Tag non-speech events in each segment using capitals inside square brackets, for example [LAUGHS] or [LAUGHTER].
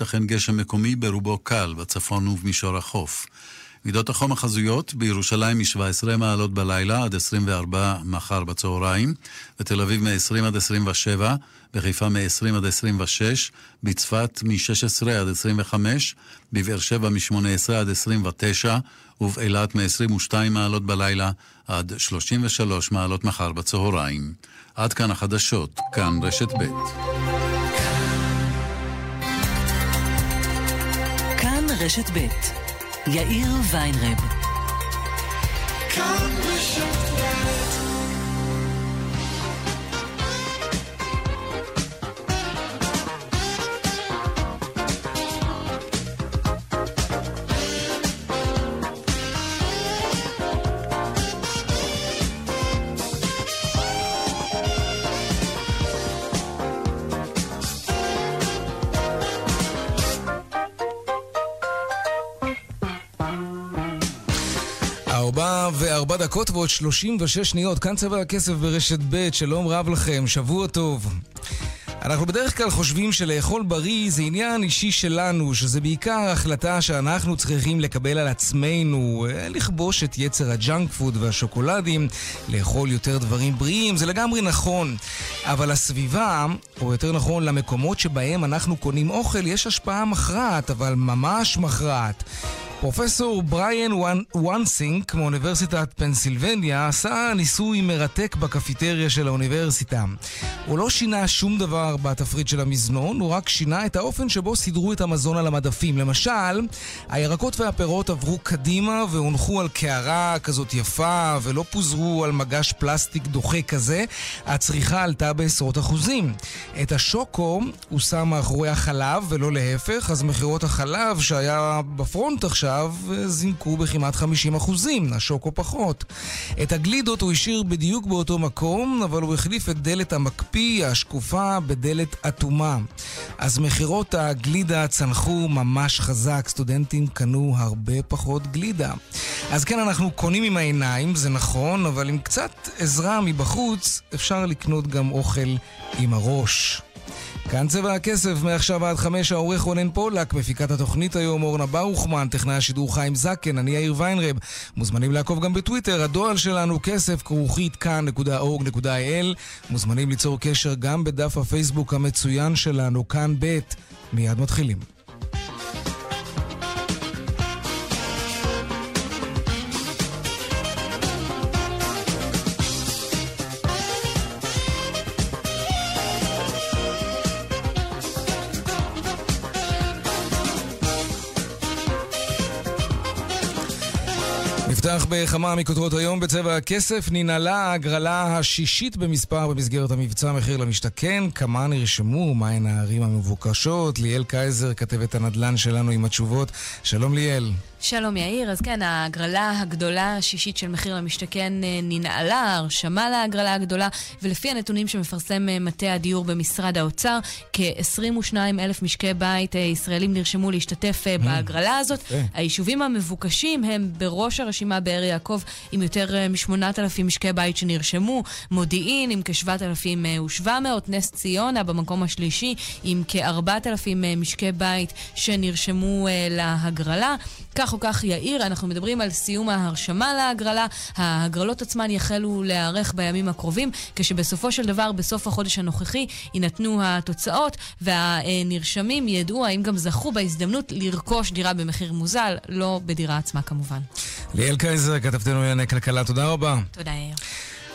ייתכן גשם מקומי ברובו קל, בצפון ובמישור החוף. מידות החום החזויות בירושלים מ-17 מעלות בלילה עד 24 מחר בצהריים, בתל אביב מ-20 עד 27, בחיפה מ-20 עד 26, בצפת מ-16 עד 25, בבאר שבע מ-18 עד 29, ובאילת מ-22 מעלות בלילה עד 33 מעלות מחר בצהריים. עד כאן החדשות, כאן רשת ב'. רשת ב' יאיר ויינרב. כאן דקות ועוד שלושים ושש שניות, כאן צבע הכסף ברשת ב', שלום רב לכם, שבוע טוב. אנחנו בדרך כלל חושבים שלאכול בריא זה עניין אישי שלנו, שזה בעיקר החלטה שאנחנו צריכים לקבל על עצמנו, אה, לכבוש את יצר הג'אנק פוד והשוקולדים, לאכול יותר דברים בריאים, זה לגמרי נכון. אבל לסביבה, או יותר נכון למקומות שבהם אנחנו קונים אוכל, יש השפעה מכרעת, אבל ממש מכרעת. פרופסור בריאן וואנסינק מאוניברסיטת פנסילבניה עשה ניסוי מרתק בקפיטריה של האוניברסיטה. הוא לא שינה שום דבר בתפריט של המזנון, הוא רק שינה את האופן שבו סידרו את המזון על המדפים. למשל, הירקות והפירות עברו קדימה והונחו על קערה כזאת יפה ולא פוזרו על מגש פלסטיק דוחה כזה. הצריכה עלתה בעשרות אחוזים. את השוקו הוא שם מאחורי החלב ולא להפך, אז מכירות החלב שהיה בפרונט עכשיו עכשיו זינקו בכמעט 50 אחוזים, השוקו פחות. את הגלידות הוא השאיר בדיוק באותו מקום, אבל הוא החליף את דלת המקפיא השקופה בדלת אטומה. אז מכירות הגלידה צנחו ממש חזק, סטודנטים קנו הרבה פחות גלידה. אז כן, אנחנו קונים עם העיניים, זה נכון, אבל עם קצת עזרה מבחוץ, אפשר לקנות גם אוכל עם הראש. כאן צבע הכסף, מעכשיו עד חמש, העורך רונן פולק, מפיקת התוכנית היום אורנה ברוכמן, טכנאי השידור חיים זקן, אני יאיר ויינרב. מוזמנים לעקוב גם בטוויטר, הדואל שלנו כסף כרוכית כאן.org.il. מוזמנים ליצור קשר גם בדף הפייסבוק המצוין שלנו, כאן ב'. מיד מתחילים. נפתח בכמה מכותרות היום בצבע הכסף. ננעלה ההגרלה השישית במספר במסגרת המבצע מחיר למשתכן. כמה נרשמו? מהן הערים המבוקשות? ליאל קייזר, כתבת הנדל"ן שלנו עם התשובות. שלום ליאל. שלום יאיר, אז כן, ההגרלה הגדולה השישית של מחיר למשתכן אה, ננעלה, הרשמה להגרלה הגדולה, ולפי הנתונים שמפרסם אה, מטה הדיור במשרד האוצר, כ-22 אלף משקי בית אה, ישראלים נרשמו להשתתף mm. בהגרלה הזאת. היישובים המבוקשים הם בראש הרשימה באר יעקב עם יותר מ-8,000 משקי בית שנרשמו, מודיעין עם כ-7,700, נס ציונה במקום השלישי עם כ-4,000 משקי בית שנרשמו להגרלה. כך כך או כך יאיר, אנחנו מדברים על סיום ההרשמה להגרלה. ההגרלות עצמן יחלו להיערך בימים הקרובים, כשבסופו של דבר, בסוף החודש הנוכחי, יינתנו התוצאות, והנרשמים ידעו האם גם זכו בהזדמנות לרכוש דירה במחיר מוזל, לא בדירה עצמה כמובן. ליאל קייזר, כתבתנו לענייני כלכלה, תודה רבה. תודה יאיר.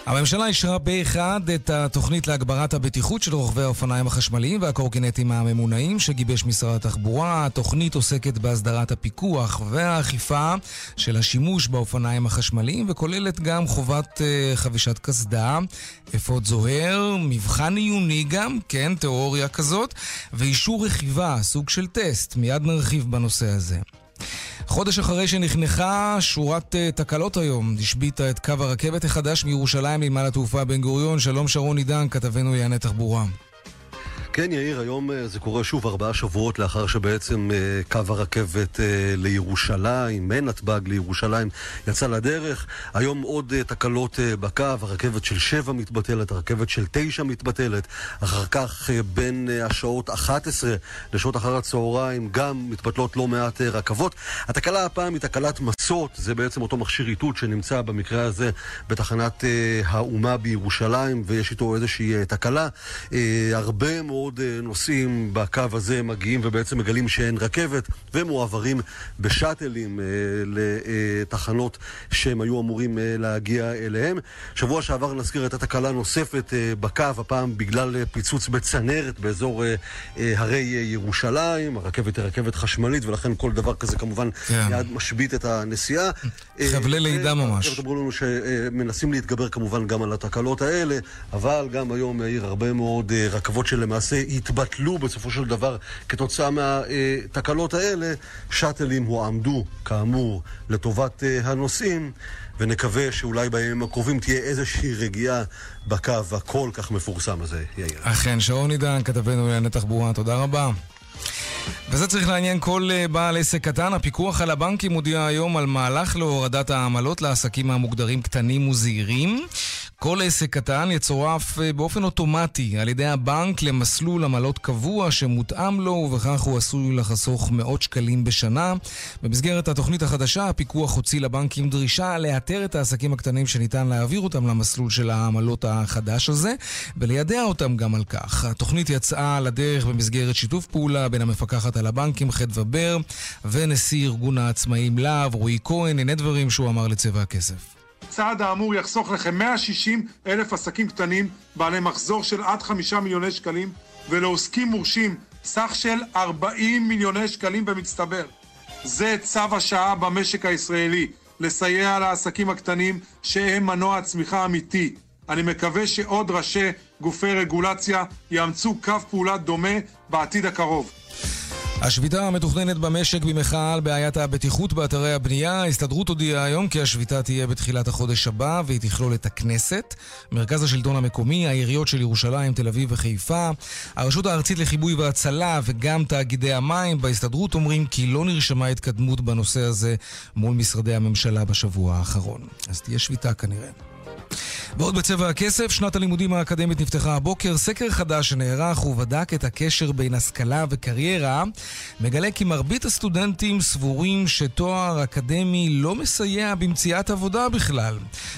הממשלה אישרה פה אחד את התוכנית להגברת הבטיחות של רוכבי האופניים החשמליים והקורקינטים הממונעים שגיבש משרד התחבורה. התוכנית עוסקת בהסדרת הפיקוח והאכיפה של השימוש באופניים החשמליים וכוללת גם חובת uh, חבישת קסדה, אפוד זוהר, מבחן עיוני גם, כן, תיאוריה כזאת, ואישור רכיבה, סוג של טסט. מיד נרחיב בנושא הזה. חודש אחרי שנחנכה שורת uh, תקלות היום, השביתה את קו הרכבת החדש מירושלים לנמל התעופה בן גוריון. שלום שרון עידן, כתבנו לענייני תחבורה. כן, יאיר, היום אה, זה קורה שוב ארבעה שבועות לאחר שבעצם אה, קו הרכבת אה, לירושלים, מנתב"ג לירושלים, יצא לדרך. היום עוד תקלות בקו, הרכבת של שבע מתבטלת, הרכבת של תשע מתבטלת. אחר כך בין השעות 11 לשעות אחר הצהריים גם מתבטלות לא מעט רכבות. התקלה הפעם היא תקלת מסות, זה בעצם אותו מכשיר איתות שנמצא במקרה הזה בתחנת האומה בירושלים, ויש איתו איזושהי תקלה. הרבה מאוד... מאוד אה, נוסעים בקו הזה מגיעים ובעצם מגלים שאין רכבת ומועברים בשאטלים אה, לתחנות שהם היו אמורים אה, להגיע אליהם. שבוע שעבר נזכיר הייתה תקלה נוספת בקו, הפעם בגלל פיצוץ בצנרת באזור הרי ירושלים. הרכבת היא רכבת חשמלית ולכן כל דבר כזה כמובן כן. מיד משבית את הנסיעה. חבלי לידה ממש. אמרו לנו שמנסים להתגבר כמובן גם על התקלות האלה, אבל גם היום העיר הרבה מאוד רכבות שלמעשה התבטלו בסופו של דבר כתוצאה מהתקלות האלה. שאטלים הועמדו, כאמור, לטובת אה, הנוסעים, ונקווה שאולי בימים הקרובים תהיה איזושהי רגיעה בקו הכל כך מפורסם הזה, יאיר. אכן, שרון עידן, כתבנו לענייני תחבורה, תודה רבה. וזה צריך לעניין כל אה, בעל עסק קטן. הפיקוח על הבנקים הודיע היום על מהלך להורדת העמלות לעסקים המוגדרים קטנים וזעירים. כל עסק קטן יצורף אה, באופן אוטומטי על ידי הבנק למסלול עמלות קבוע שמותאם לו, ובכך הוא עשוי לחסוך מאות שקלים בשנה. במסגרת התוכנית החדשה, הפיקוח הוציא לבנקים דרישה לאתר את העסקים הקטנים שניתן להעביר אותם למסלול של העמלות החדש הזה, וליידע אותם גם על כך. התוכנית יצאה לדרך במסגרת שיתוף פעולה בין המפקחת על הבנקים, חדווה בר, ונשיא ארגון העצמאים להב, רועי כהן, הנה דברים שהוא אמר לצבע הכסף. הצעד האמור יחסוך לכם 160 אלף עסקים קטנים בעלי מחזור של עד 5 מיליוני שקלים ולעוסקים מורשים סך של 40 מיליוני שקלים במצטבר. זה צו השעה במשק הישראלי, לסייע לעסקים הקטנים שהם מנוע הצמיחה האמיתי. אני מקווה שעוד ראשי גופי רגולציה יאמצו קו פעולה דומה בעתיד הקרוב. השביתה המתוכננת במשק במחאה על בעיית הבטיחות באתרי הבנייה. ההסתדרות הודיעה היום כי השביתה תהיה בתחילת החודש הבא והיא תכלול את הכנסת, מרכז השלטון המקומי, העיריות של ירושלים, תל אביב וחיפה, הרשות הארצית לכיבוי והצלה וגם תאגידי המים. בהסתדרות אומרים כי לא נרשמה התקדמות בנושא הזה מול משרדי הממשלה בשבוע האחרון. אז תהיה שביתה כנראה. ועוד בצבע הכסף, שנת הלימודים האקדמית נפתחה הבוקר. סקר חדש שנערך ובדק את הקשר בין השכלה וקריירה, מגלה כי מרבית הסטודנטים סבורים שתואר אקדמי לא מסייע במציאת עבודה בכלל.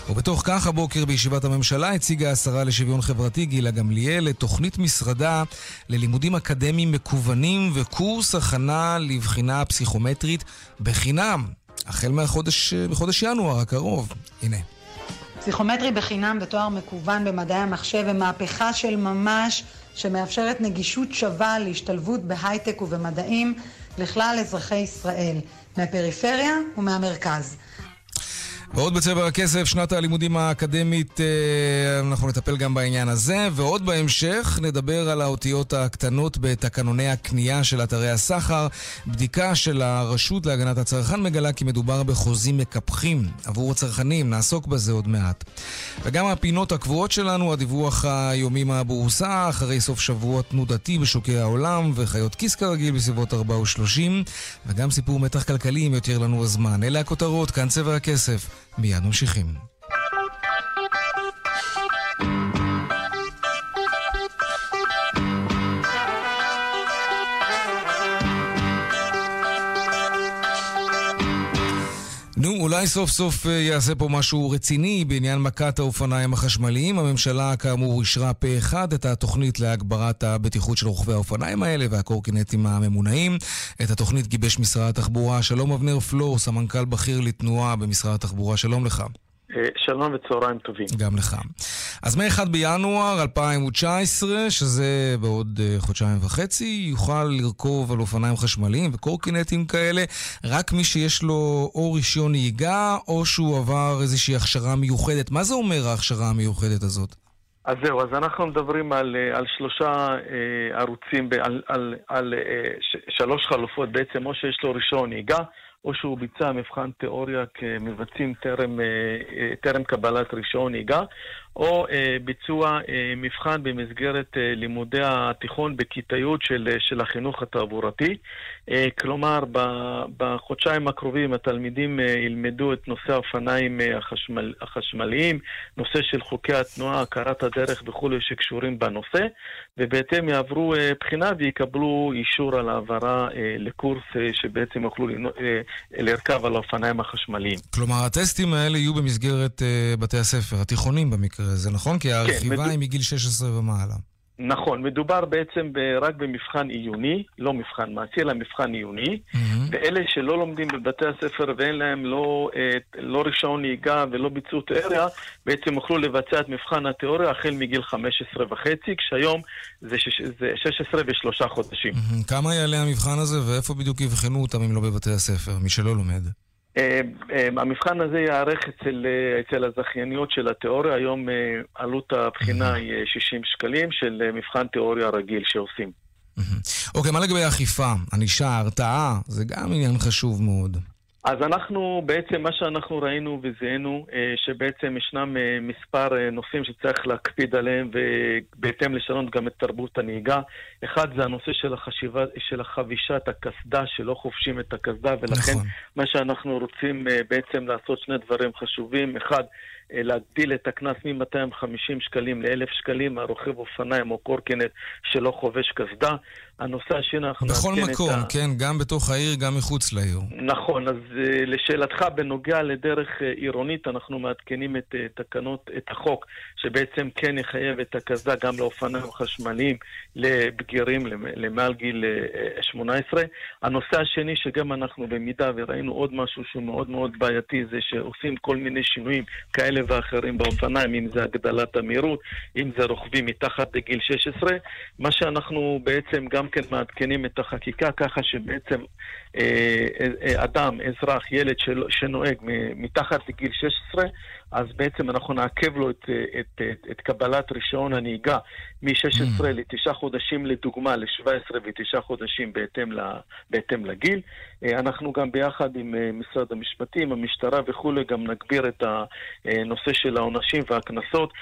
ובתוך כך הבוקר בישיבת הממשלה הציגה השרה לשוויון חברתי גילה גמליאל את תוכנית משרדה ללימודים אקדמיים מקוונים וקורס הכנה לבחינה פסיכומטרית בחינם, החל מהחודש, בחודש ינואר הקרוב. הנה. פסיכומטרי בחינם ותואר מקוון במדעי המחשב ומהפכה של ממש שמאפשרת נגישות שווה להשתלבות בהייטק ובמדעים לכלל אזרחי ישראל, מהפריפריה ומהמרכז. ועוד בצבע הכסף, שנת הלימודים האקדמית, אה, אנחנו נטפל גם בעניין הזה, ועוד בהמשך נדבר על האותיות הקטנות בתקנוני הקנייה של אתרי הסחר. בדיקה של הרשות להגנת הצרכן מגלה כי מדובר בחוזים מקפחים עבור הצרכנים, נעסוק בזה עוד מעט. וגם הפינות הקבועות שלנו, הדיווח היומי מהבורסה, אחרי סוף שבוע תנודתי בשוקי העולם, וחיות כיס כרגיל בסביבות 4 ו-30, וגם סיפור מתח כלכלי אם יותר לנו הזמן. אלה הכותרות, כאן צבע הכסף. מיד ממשיכים. אולי סוף סוף אה, יעשה פה משהו רציני בעניין מכת האופניים החשמליים. הממשלה כאמור אישרה פה אחד את התוכנית להגברת הבטיחות של רוכבי האופניים האלה והקורקינטים הממונעים. את התוכנית גיבש משרד התחבורה. שלום אבנר פלור, סמנכ"ל בכיר לתנועה במשרד התחבורה. שלום לך. אה, שלום וצהריים טובים. גם לך. אז מ-1 בינואר 2019, שזה בעוד uh, חודשיים וחצי, יוכל לרכוב על אופניים חשמליים וקורקינטים כאלה רק מי שיש לו או רישיון נהיגה או שהוא עבר איזושהי הכשרה מיוחדת. מה זה אומר ההכשרה המיוחדת הזאת? אז זהו, אז אנחנו מדברים על, אה, על שלושה אה, ערוצים, על, על, על אה, ש, שלוש חלופות בעצם, או שיש לו רישיון נהיגה, או שהוא ביצע מבחן תיאוריה כמבצעים טרם, טרם קבלת רישיון נהיגה, או אה, ביצוע אה, מבחן במסגרת אה, לימודי התיכון בכיתה י' של, של החינוך התעבורתי. כלומר, בחודשיים הקרובים התלמידים ילמדו את נושא האופניים החשמל, החשמליים, נושא של חוקי התנועה, הכרת הדרך וכולי שקשורים בנושא, ובהתאם יעברו בחינה ויקבלו אישור על העברה לקורס שבעצם יוכלו לרכב על האופניים החשמליים. כלומר, הטסטים האלה יהיו במסגרת בתי הספר, התיכונים במקרה הזה, נכון? כי כן, הרכיבה כן, היא מגיל 16 ומעלה. נכון, מדובר בעצם ב- רק במבחן עיוני, לא מבחן מעשי, אלא מבחן עיוני, mm-hmm. ואלה שלא לומדים בבתי הספר ואין להם לא, אה, לא רישיון נהיגה ולא ביצעו תיאוריה, בעצם יוכלו לבצע את מבחן התיאוריה החל מגיל 15 וחצי, כשהיום זה, שש, זה 16 ושלושה חודשים. Mm-hmm. כמה יעלה המבחן הזה ואיפה בדיוק יבחנו אותם אם לא בבתי הספר, מי שלא לומד? אה, אה, המבחן הזה ייערך אצל, אה, אצל הזכייניות של התיאוריה, היום עלות הבחינה היא 60 שקלים של מבחן תיאוריה רגיל שעושים. אוקיי, מה לגבי אכיפה, ענישה, הרתעה? זה גם עניין חשוב מאוד. אז אנחנו, בעצם מה שאנחנו ראינו וזיהינו, אה, שבעצם ישנם אה, מספר אה, נושאים שצריך להקפיד עליהם ובהתאם לשנות גם את תרבות הנהיגה. אחד זה הנושא של החשיבה, של החבישת הקסדה, שלא חובשים את הקסדה, ולכן נכון. מה שאנחנו רוצים בעצם לעשות שני דברים חשובים. אחד, להגדיל את הקנס מ-250 שקלים ל-1,000 שקלים הרוכב אופניים או קורקינט שלא חובש קסדה. הנושא השני, אנחנו בכל מקום, ה... כן, גם בתוך העיר, גם מחוץ לעיר. נכון, אז uh, לשאלתך, בנוגע לדרך uh, עירונית, אנחנו מעדכנים את תקנות, את החוק, שבעצם כן יחייב את הקסדה גם לאופניים חשמליים לבגירים, למעל גיל uh, 18. הנושא השני, שגם אנחנו במידה וראינו עוד משהו שהוא מאוד מאוד בעייתי, זה שעושים כל מיני שינויים כאלה ואחרים באופניים, אם זה הגדלת המהירות, אם זה רוכבים מתחת לגיל 16. מה שאנחנו בעצם גם כן מעדכנים את החקיקה ככה שבעצם אה, אה, אדם, אזרח, ילד שנוהג מתחת לגיל 16, אז בעצם אנחנו נעכב לו את, את, את, את קבלת רישיון הנהיגה מ-16 mm. לתשעה חודשים לדוגמה, ל-17 ותשעה חודשים בהתאם, ל, בהתאם לגיל. אה, אנחנו גם ביחד עם משרד המשפטים, המשטרה וכולי, גם נגביר את הנושא של העונשים והקנסות.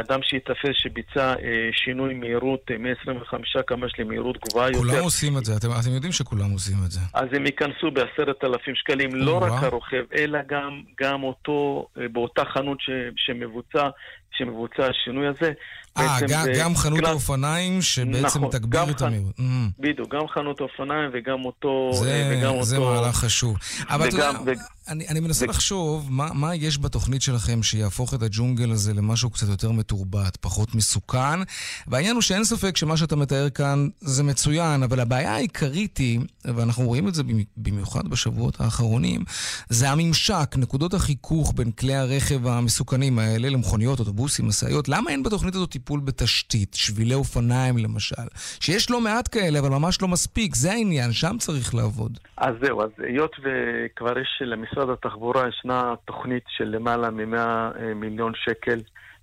אדם שיתפס שביצע שינוי מהירות מ-25 קמ"ש למהירות גבוהה יותר. כולם עושים את זה, אתם, אתם יודעים שכולם עושים את זה. אז הם ייכנסו בעשרת אלפים שקלים, לא רק הרוכב, אלא גם, גם אותו, אה, חנות ש, שמבוצע, שמבוצע השינוי הזה. אה, גם, גם חנות קלאס... האופניים שבעצם נכון, תגביר את המהירות. Mm. בדיוק, גם חנות האופניים וגם אותו... זה, אה, וגם זה אותו... מהלך חשוב. אבל אתה יודע, ו... אני, אני מנסה. לחשוב מה, מה יש בתוכנית שלכם שיהפוך את הג'ונגל הזה למשהו קצת יותר מתורבת, פחות מסוכן. והעניין הוא שאין ספק שמה שאתה מתאר כאן זה מצוין, אבל הבעיה העיקרית היא, ואנחנו רואים את זה במיוחד בשבועות האחרונים, זה הממשק, נקודות החיכוך בין כלי הרכב המסוכנים האלה למכוניות, אוטובוסים, משאיות. למה אין בתוכנית הזאת טיפול בתשתית, שבילי אופניים למשל, שיש לא מעט כאלה, אבל ממש לא מספיק, זה העניין, שם צריך לעבוד. אז זהו, אז היות וכבר יש למשרד התחבורה, ישנה תוכנית של למעלה מ-100 אה, מיליון שקל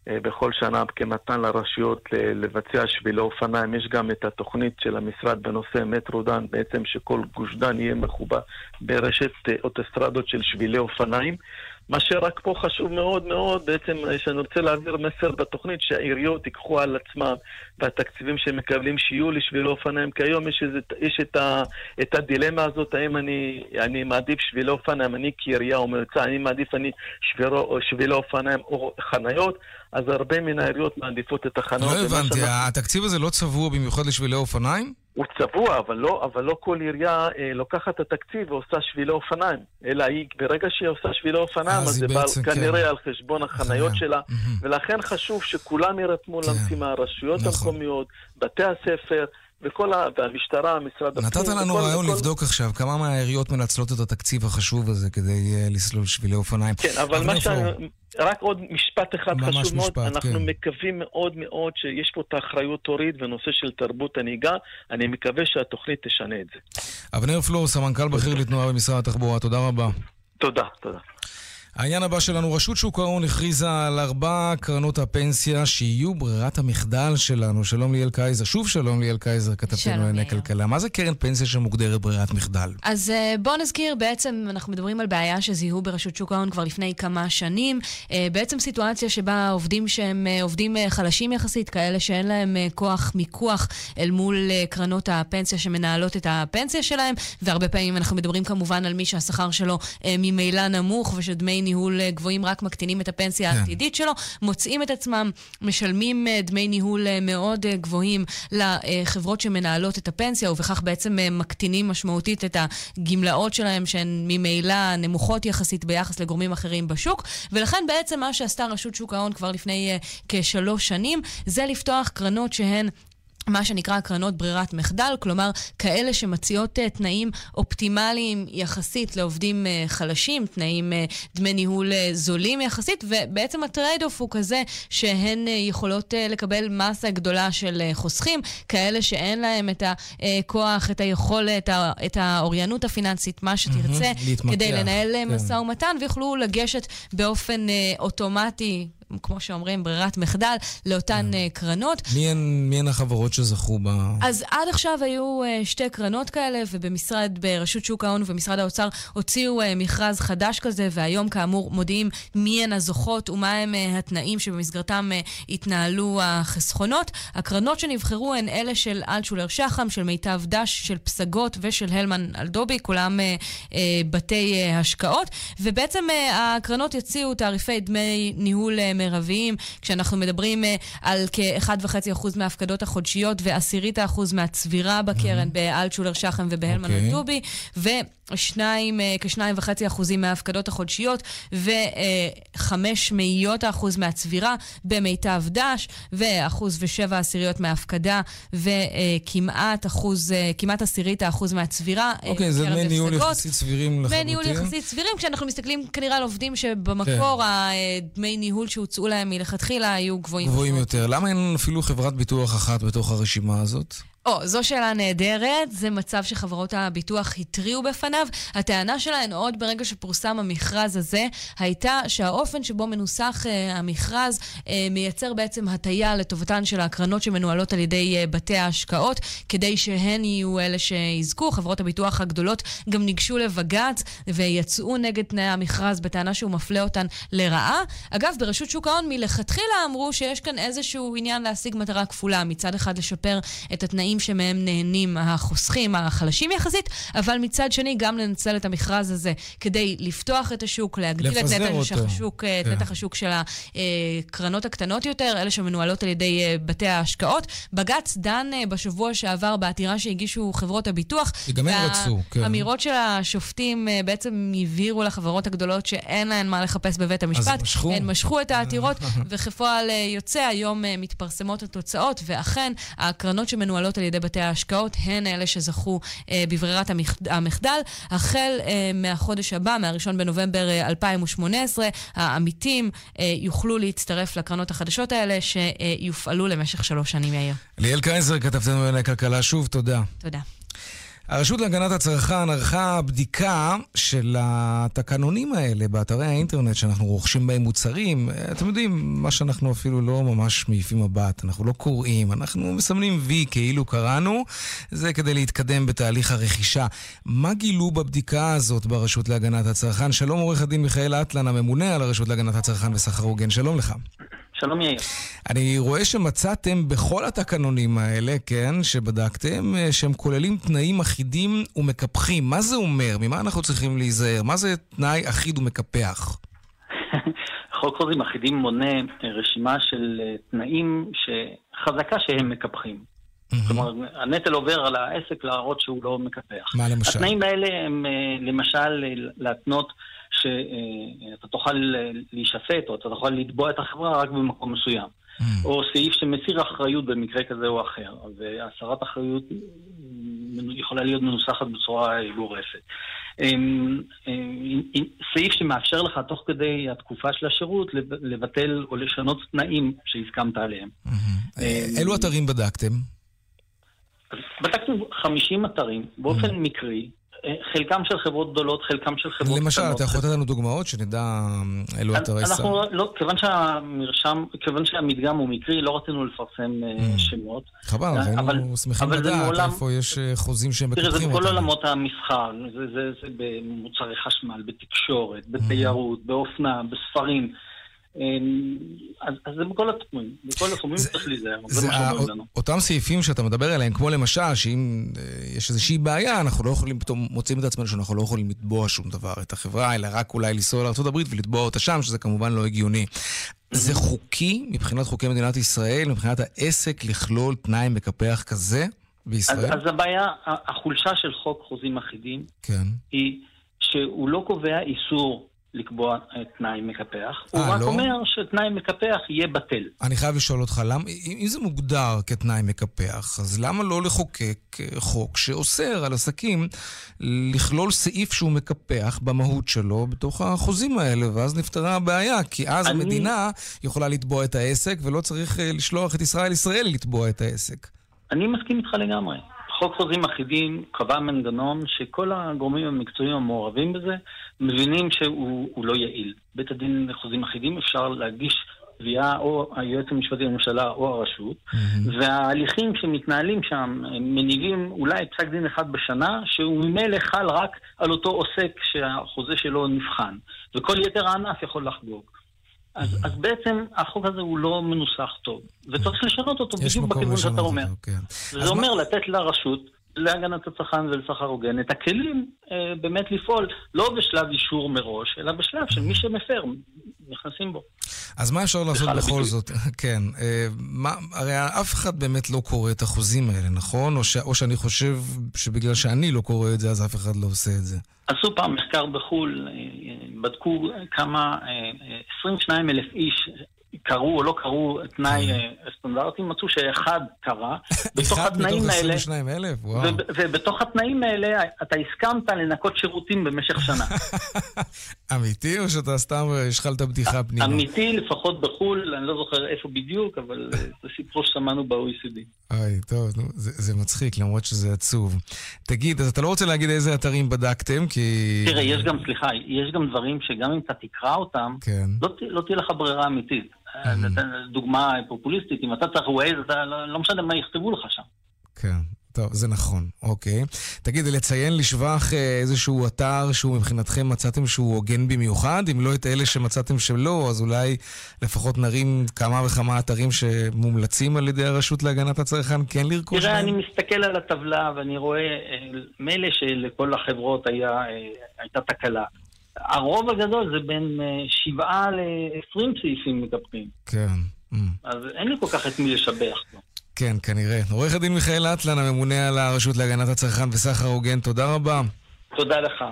אה, בכל שנה כמתן לרשויות לבצע שבילי אופניים. יש גם את התוכנית של המשרד בנושא מטרו דן, בעצם שכל גוש דן יהיה מחובר ברשת אה, אוטוסטרדות של שבילי אופניים. מה שרק פה חשוב מאוד מאוד, בעצם, שאני רוצה להעביר מסר בתוכנית, שהעיריות ייקחו על עצמם והתקציבים שהם מקבלים שיהיו לשבילי אופניים, כי היום יש, איזה, יש את, ה, את הדילמה הזאת, האם אני, אני מעדיף שבילי אופניים, אני כעירייה או מועצה, אני מעדיף אני שבילי אופניים או חניות. אז הרבה מן העיריות מעדיפות את החניות. לא הבנתי. התקציב הזה לא צבוע במיוחד לשבילי אופניים? הוא צבוע, אבל לא, אבל לא כל עירייה אה, לוקחת את התקציב ועושה שבילי אופניים. אלא היא, ברגע שהיא עושה שבילי אופניים, אז, אז זה בא כן. כנראה על חשבון החניות שלה, mm-hmm. ולכן חשוב שכולם יירתמו כן. למשימה, הרשויות נכון. המקומיות, בתי הספר, וכל ה... והמשטרה, משרד הפנים... נתת לנו וכל, רעיון וכל... לבדוק עכשיו כמה מהעיריות מנצלות את התקציב החשוב הזה כדי uh, לסלול שבילי אופניים. כן, אבל, מה ש... רק עוד משפט אחד חשוב משפט, מאוד. אנחנו כן. מקווים מאוד מאוד שיש פה את האחריות הורית ונושא של תרבות הנהיגה. אני מקווה שהתוכנית תשנה את זה. אבנר פלור, סמנכ"ל בכיר לתנועה במשרד התחבורה, תודה רבה. תודה, תודה. העניין הבא שלנו, רשות שוק ההון הכריזה על ארבע קרנות הפנסיה שיהיו ברירת המחדל שלנו. שלום ליאל קייזר. שוב שלום ליאל קייזר, כתבתנו לענייני כלכלה. מה זה קרן פנסיה שמוגדרת ברירת מחדל? אז אה, בואו נזכיר, בעצם אנחנו מדברים על בעיה שזיהו ברשות שוק ההון כבר לפני כמה שנים. אה, בעצם סיטואציה שבה עובדים שהם אה, עובדים חלשים יחסית, כאלה שאין להם כוח מיקוח אל מול קרנות הפנסיה שמנהלות את הפנסיה שלהם, והרבה פעמים אנחנו מדברים כמובן על מי שהשכר שלו ממילא נמוך ושדמי ניהול אה, גבוהים רק מקטינים את הפנסיה כן. העתידית שלו, מוצאים את עצמם, משלמים אה, דמי ניהול אה, מאוד גבוהים לחברות שמנהלות את הפנסיה, ובכך בעצם מקטינים משמעותית את הגמלאות שלהם, שהן ממילא נמוכות יחסית ביחס לגורמים אחרים בשוק. ולכן בעצם מה שעשתה רשות שוק ההון כבר לפני כשלוש שנים, זה לפתוח קרנות שהן מה שנקרא קרנות ברירת מחדל, כלומר כאלה שמציעות אה, תנאים אופטימליים יחסית לעובדים אה, חלשים, תנאים אה, דמי ניהול זולים יחסית, ובעצם ה trade-off הוא כזה שהן יכולות לקבל מסה גדולה של חוסכים, כאלה שאין להם את הכוח, את היכולת, את האוריינות הפיננסית, מה שתרצה, אהמ, כדי לנהל כן. משא ומתן, ויוכלו לגשת באופן אוטומטי. כמו שאומרים, ברירת מחדל לאותן uh, קרנות. מי הן, מי הן החברות שזכו ב... אז עד עכשיו היו uh, שתי קרנות כאלה, ובמשרד, ברשות שוק ההון ומשרד האוצר הוציאו uh, מכרז חדש כזה, והיום כאמור מודיעים מי הן הזוכות ומה הם התנאים שבמסגרתם התנהלו החסכונות. הקרנות שנבחרו הן אלה של אלטשולר שחם, של מיטב דש, של פסגות ושל הלמן אלדובי, כולם בתי השקעות, ובעצם הקרנות יציעו תעריפי דמי ניהול מרביים, כשאנחנו מדברים אה, על כ-1.5% מההפקדות החודשיות ועשירית האחוז מהצבירה בקרן mm-hmm. באלטשולר שחם ובהלמן okay. אוקיי. ו... שניים, אה, כשניים וחצי אחוזים מההפקדות החודשיות וחמש מאיות האחוז מהצבירה במיטב דש ואחוז ושבע עשיריות מההפקדה וכמעט אחוז, אה, כמעט עשירית האחוז מהצבירה. אוקיי, okay, זה דמי ניהול יחסית סבירים לחלוטין. דמי ניהול יחסית סבירים, כשאנחנו מסתכלים כנראה על עובדים שבמקור כן. הדמי ניהול שהוצאו להם מלכתחילה היו גבוהים. גבוהים יותר. למה אין אפילו חברת ביטוח אחת בתוך הרשימה הזאת? או, זו שאלה נהדרת, זה מצב שחברות הביטוח התריעו בפניו. הטענה שלהן עוד ברגע שפורסם המכרז הזה, הייתה שהאופן שבו מנוסח uh, המכרז uh, מייצר בעצם הטיה לטובתן של הקרנות שמנוהלות על ידי uh, בתי ההשקעות, כדי שהן יהיו אלה שיזכו. חברות הביטוח הגדולות גם ניגשו לבג"ץ ויצאו נגד תנאי המכרז בטענה שהוא מפלה אותן לרעה. אגב, ברשות שוק ההון מלכתחילה אמרו שיש כאן איזשהו עניין להשיג מטרה כפולה. מצד אחד לשפר את התנאים התנאים שמהם נהנים החוסכים החלשים יחסית, אבל מצד שני גם לנצל את המכרז הזה כדי לפתוח את השוק, להגדיל את נתח השוק, כן. את נתח השוק של הקרנות הקטנות יותר, אלה שמנוהלות על ידי אה, בתי ההשקעות. בג"ץ דן אה, בשבוע שעבר בעתירה שהגישו חברות הביטוח. שגם הם רצו, כן. האמירות של השופטים אה, בעצם הבהירו לחברות הגדולות שאין להן מה לחפש בבית המשפט. אז משכו. הן משכו את העתירות, [LAUGHS] וכפועל יוצא, היום מתפרסמות התוצאות, ואכן, הקרנות שמנוהלות על ידי בתי ההשקעות, הן אלה שזכו אה, בברירת המחדל. החל אה, מהחודש הבא, מה-1 בנובמבר אה, 2018, העמיתים אה, יוכלו להצטרף לקרנות החדשות האלה, שיופעלו למשך שלוש שנים, יאיר. ליאל קייזר, כתבתנו בענייני כלכלה, שוב תודה. תודה. הרשות להגנת הצרכן ערכה בדיקה של התקנונים האלה באתרי האינטרנט שאנחנו רוכשים בהם מוצרים. אתם יודעים, מה שאנחנו אפילו לא ממש מעיפים מבט, אנחנו לא קוראים, אנחנו מסמנים וי כאילו קראנו, זה כדי להתקדם בתהליך הרכישה. מה גילו בבדיקה הזאת ברשות להגנת הצרכן? שלום עורך הדין מיכאל אטלן, הממונה על הרשות להגנת הצרכן וסחר הוגן, שלום לך. שלום יאיר. אני רואה שמצאתם בכל התקנונים האלה, כן, שבדקתם, אה, שהם כוללים תנאים אחידים ומקפחים. מה זה אומר? ממה אנחנו צריכים להיזהר? מה זה תנאי אחיד ומקפח? [LAUGHS] חוק חוזים אחידים מונה אה, רשימה של אה, תנאים שחזקה שהם מקפחים. כלומר, הנטל עובר על העסק להראות שהוא לא מקפח. מה למשל? התנאים האלה הם למשל להתנות שאתה תוכל להישפט או אתה תוכל לתבוע את החברה רק במקום מסוים. Mm. או סעיף שמסיר אחריות במקרה כזה או אחר. והסרת אחריות יכולה להיות מנוסחת בצורה גורפת. אמ, אמ, סעיף שמאפשר לך תוך כדי התקופה של השירות לבטל או לשנות תנאים שהסכמת עליהם. Mm-hmm. אילו אתרים בדקתם? בדקנו 50 אתרים באופן mm. מקרי. חלקם של חברות גדולות, חלקם של חברות למשל, קטנות. אתה יכול לתת לנו דוגמאות שנדע אילו אתרי סם? אנחנו לא, כיוון שהמרשם, כיוון שהמדגם הוא מקרי, לא רצינו לפרסם אה, שמות. חבל, אבל- היינו שמחים לדעת איפה יש אה, חוזים שהם תראה, זה מקפחים בכל. עולמות המסחר, זה, זה, זה במוצרי חשמל, בתקשורת, בתיירות, באופנה, בספרים. אמ, אז, אז זה בכל התחומים, בכל התחומים צריך להיזהר, זה זה מה שאומרים לנו. אותם סעיפים שאתה מדבר עליהם, כמו למשל, שאם אה, יש איזושהי בעיה, אנחנו לא יכולים, פתאום מוצאים את עצמנו שאנחנו לא יכולים לתבוע שום דבר, את החברה, אלא רק אולי לנסוע לארה"ב ולתבוע אותה שם, שזה כמובן לא הגיוני. זה חוקי מבחינת חוקי מדינת ישראל, מבחינת העסק, לכלול תנאי מקפח כזה בישראל? אז, אז הבעיה, החולשה של חוק חוזים אחידים כן. היא שהוא לא קובע איסור לקבוע אה, תנאי מקפח, הוא אה, רק לא? אומר שתנאי מקפח יהיה בטל. אני חייב לשאול אותך, למה, אם זה מוגדר כתנאי מקפח, אז למה לא לחוקק אה, חוק שאוסר על עסקים לכלול סעיף שהוא מקפח במהות שלו בתוך החוזים האלה, ואז נפתרה הבעיה, כי אז אני- המדינה יכולה לתבוע את העסק, ולא צריך לשלוח את ישראל ישראלי לתבוע את העסק. אני מסכים איתך לגמרי. חוק חוזים אחידים קבע מנגנון שכל הגורמים המקצועיים המעורבים בזה מבינים שהוא הוא לא יעיל. בית הדין לחוזים אחידים אפשר להגיש תביעה או היועץ המשפטי לממשלה או הרשות, וההליכים שמתנהלים שם מניבים אולי פסק דין אחד בשנה, שהוא ממילא חל רק על אותו עוסק שהחוזה שלו נבחן, וכל יתר הענף יכול לחגוג. אז, אז בעצם החוק הזה הוא לא מנוסח טוב, וצריך לשנות אותו בדיוק בכיוון שאתה אומר. אותו, כן. וזה אז מה- אומר לתת לרשות להגנת הצרכן ולסחר הוגן את הכלים אה, באמת לפעול, לא בשלב אישור מראש, אלא בשלב של מי שמפר, נכנסים בו. אז מה אפשר לעשות בכל הביטוי. זאת? [LAUGHS] כן, אה, מה, הרי אף אחד באמת לא קורא את החוזים האלה, נכון? או, ש, או שאני חושב שבגלל שאני לא קורא את זה, אז אף אחד לא עושה את זה. עשו פעם מחקר בחו"ל, אה, אה, בדקו כמה, אה, אה, 22 אלף איש קראו או לא קראו תנאי אה, סטנדרטי, מצאו שאחד. [LAUGHS] בתוך אחד מתוך התנאים האלה, 22 אלף? וואו. וב- ובתוך התנאים האלה אתה הסכמת לנקות שירותים במשך שנה. [LAUGHS] אמיתי, או שאתה סתם, אה, לך את הבדיחה פנימה? אמיתי, לפחות בחו"ל, אני לא זוכר איפה בדיוק, אבל אה, זה סיפור ששמענו ב-OECD. אוי, טוב, זה, זה מצחיק, למרות שזה עצוב. תגיד, אז אתה לא רוצה להגיד איזה אתרים בדקתם, כי... תראה, יש גם, סליחה, יש גם דברים שגם אם אתה תקרא אותם, כן. לא, לא תהיה לך ברירה אמיתית. דוגמה פופוליסטית, אם אתה צריך ווייז, אתה לא, לא משנה מה יכתבו לך שם. כן. טוב, זה נכון, אוקיי. תגיד, לציין לשבח אה, איזשהו אתר שהוא מבחינתכם מצאתם שהוא הוגן במיוחד? אם לא את אלה שמצאתם שלא, אז אולי לפחות נרים כמה וכמה אתרים שמומלצים על ידי הרשות להגנת הצרכן כן לרכוש תראה, בהם? אני מסתכל על הטבלה ואני רואה, אה, מילא שלכל החברות היה, אה, הייתה תקלה. הרוב הגדול זה בין אה, שבעה ל-20 סעיפים מקפחים. כן. Mm. אז אין לי כל כך את מי לשבח פה. כן, כנראה. עורך הדין מיכאל אטלן, הממונה על הרשות להגנת הצרכן וסחר הוגן, תודה רבה. תודה לך.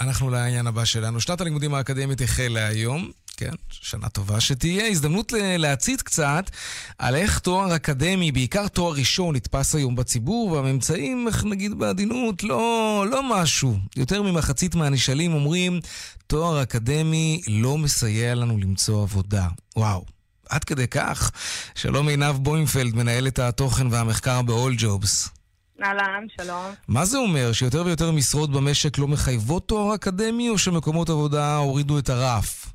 אנחנו לעניין הבא שלנו. שנת הלימודים האקדמית החלה היום. כן, שנה טובה שתהיה. הזדמנות ל- להציץ קצת על איך תואר אקדמי, בעיקר תואר ראשון, נתפס היום בציבור, והממצאים, איך נגיד בעדינות, לא, לא משהו. יותר ממחצית מהנשאלים אומרים, תואר אקדמי לא מסייע לנו למצוא עבודה. וואו. עד כדי כך. שלום עינב בוימפלד, מנהלת התוכן והמחקר ב-all jobs. אהלן, שלום. מה זה אומר? שיותר ויותר משרות במשק לא מחייבות תואר אקדמי, או שמקומות עבודה הורידו את הרף?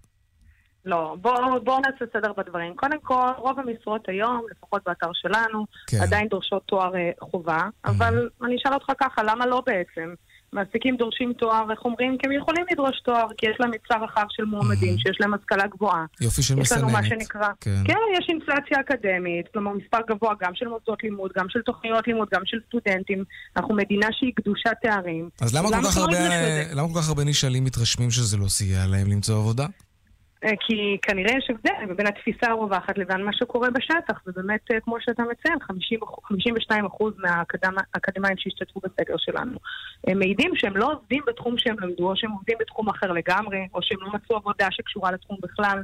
לא, בואו בוא נעשה סדר בדברים. קודם כל, רוב המשרות היום, לפחות באתר שלנו, כן. עדיין דורשות תואר אה, חובה, אבל אני אשאל אותך ככה, למה לא בעצם? מעסיקים דורשים תואר, איך אומרים? כי הם יכולים לדרוש תואר, כי יש להם היצע רחב של מועמדים, שיש להם השכלה גבוהה. יופי של יש לנו מסננת. מה שנקרא... כן. כן, יש אינפלציה אקדמית, כלומר מספר גבוה גם של מוסדות לימוד, גם של תוכניות לימוד, גם של סטודנטים. אנחנו מדינה שהיא קדושת תארים. אז למה כל כך שלא הרבה-? למה כל כך הרבה נשאלים מתרשמים שזה לא סייע להם למצוא עבודה? אה, כי כנראה יש הבדל בין התפיסה הרווחת לבין מה שקורה בשטח, ובאמת, אה, כמו שאתה מציין, 50, 52% מהאקדמאים שהשתתפו בסקר שלנו הם מעידים שהם לא עובדים בתחום שהם למדו, או שהם עובדים בתחום אחר לגמרי, או שהם לא מצאו עבודה שקשורה לתחום בכלל.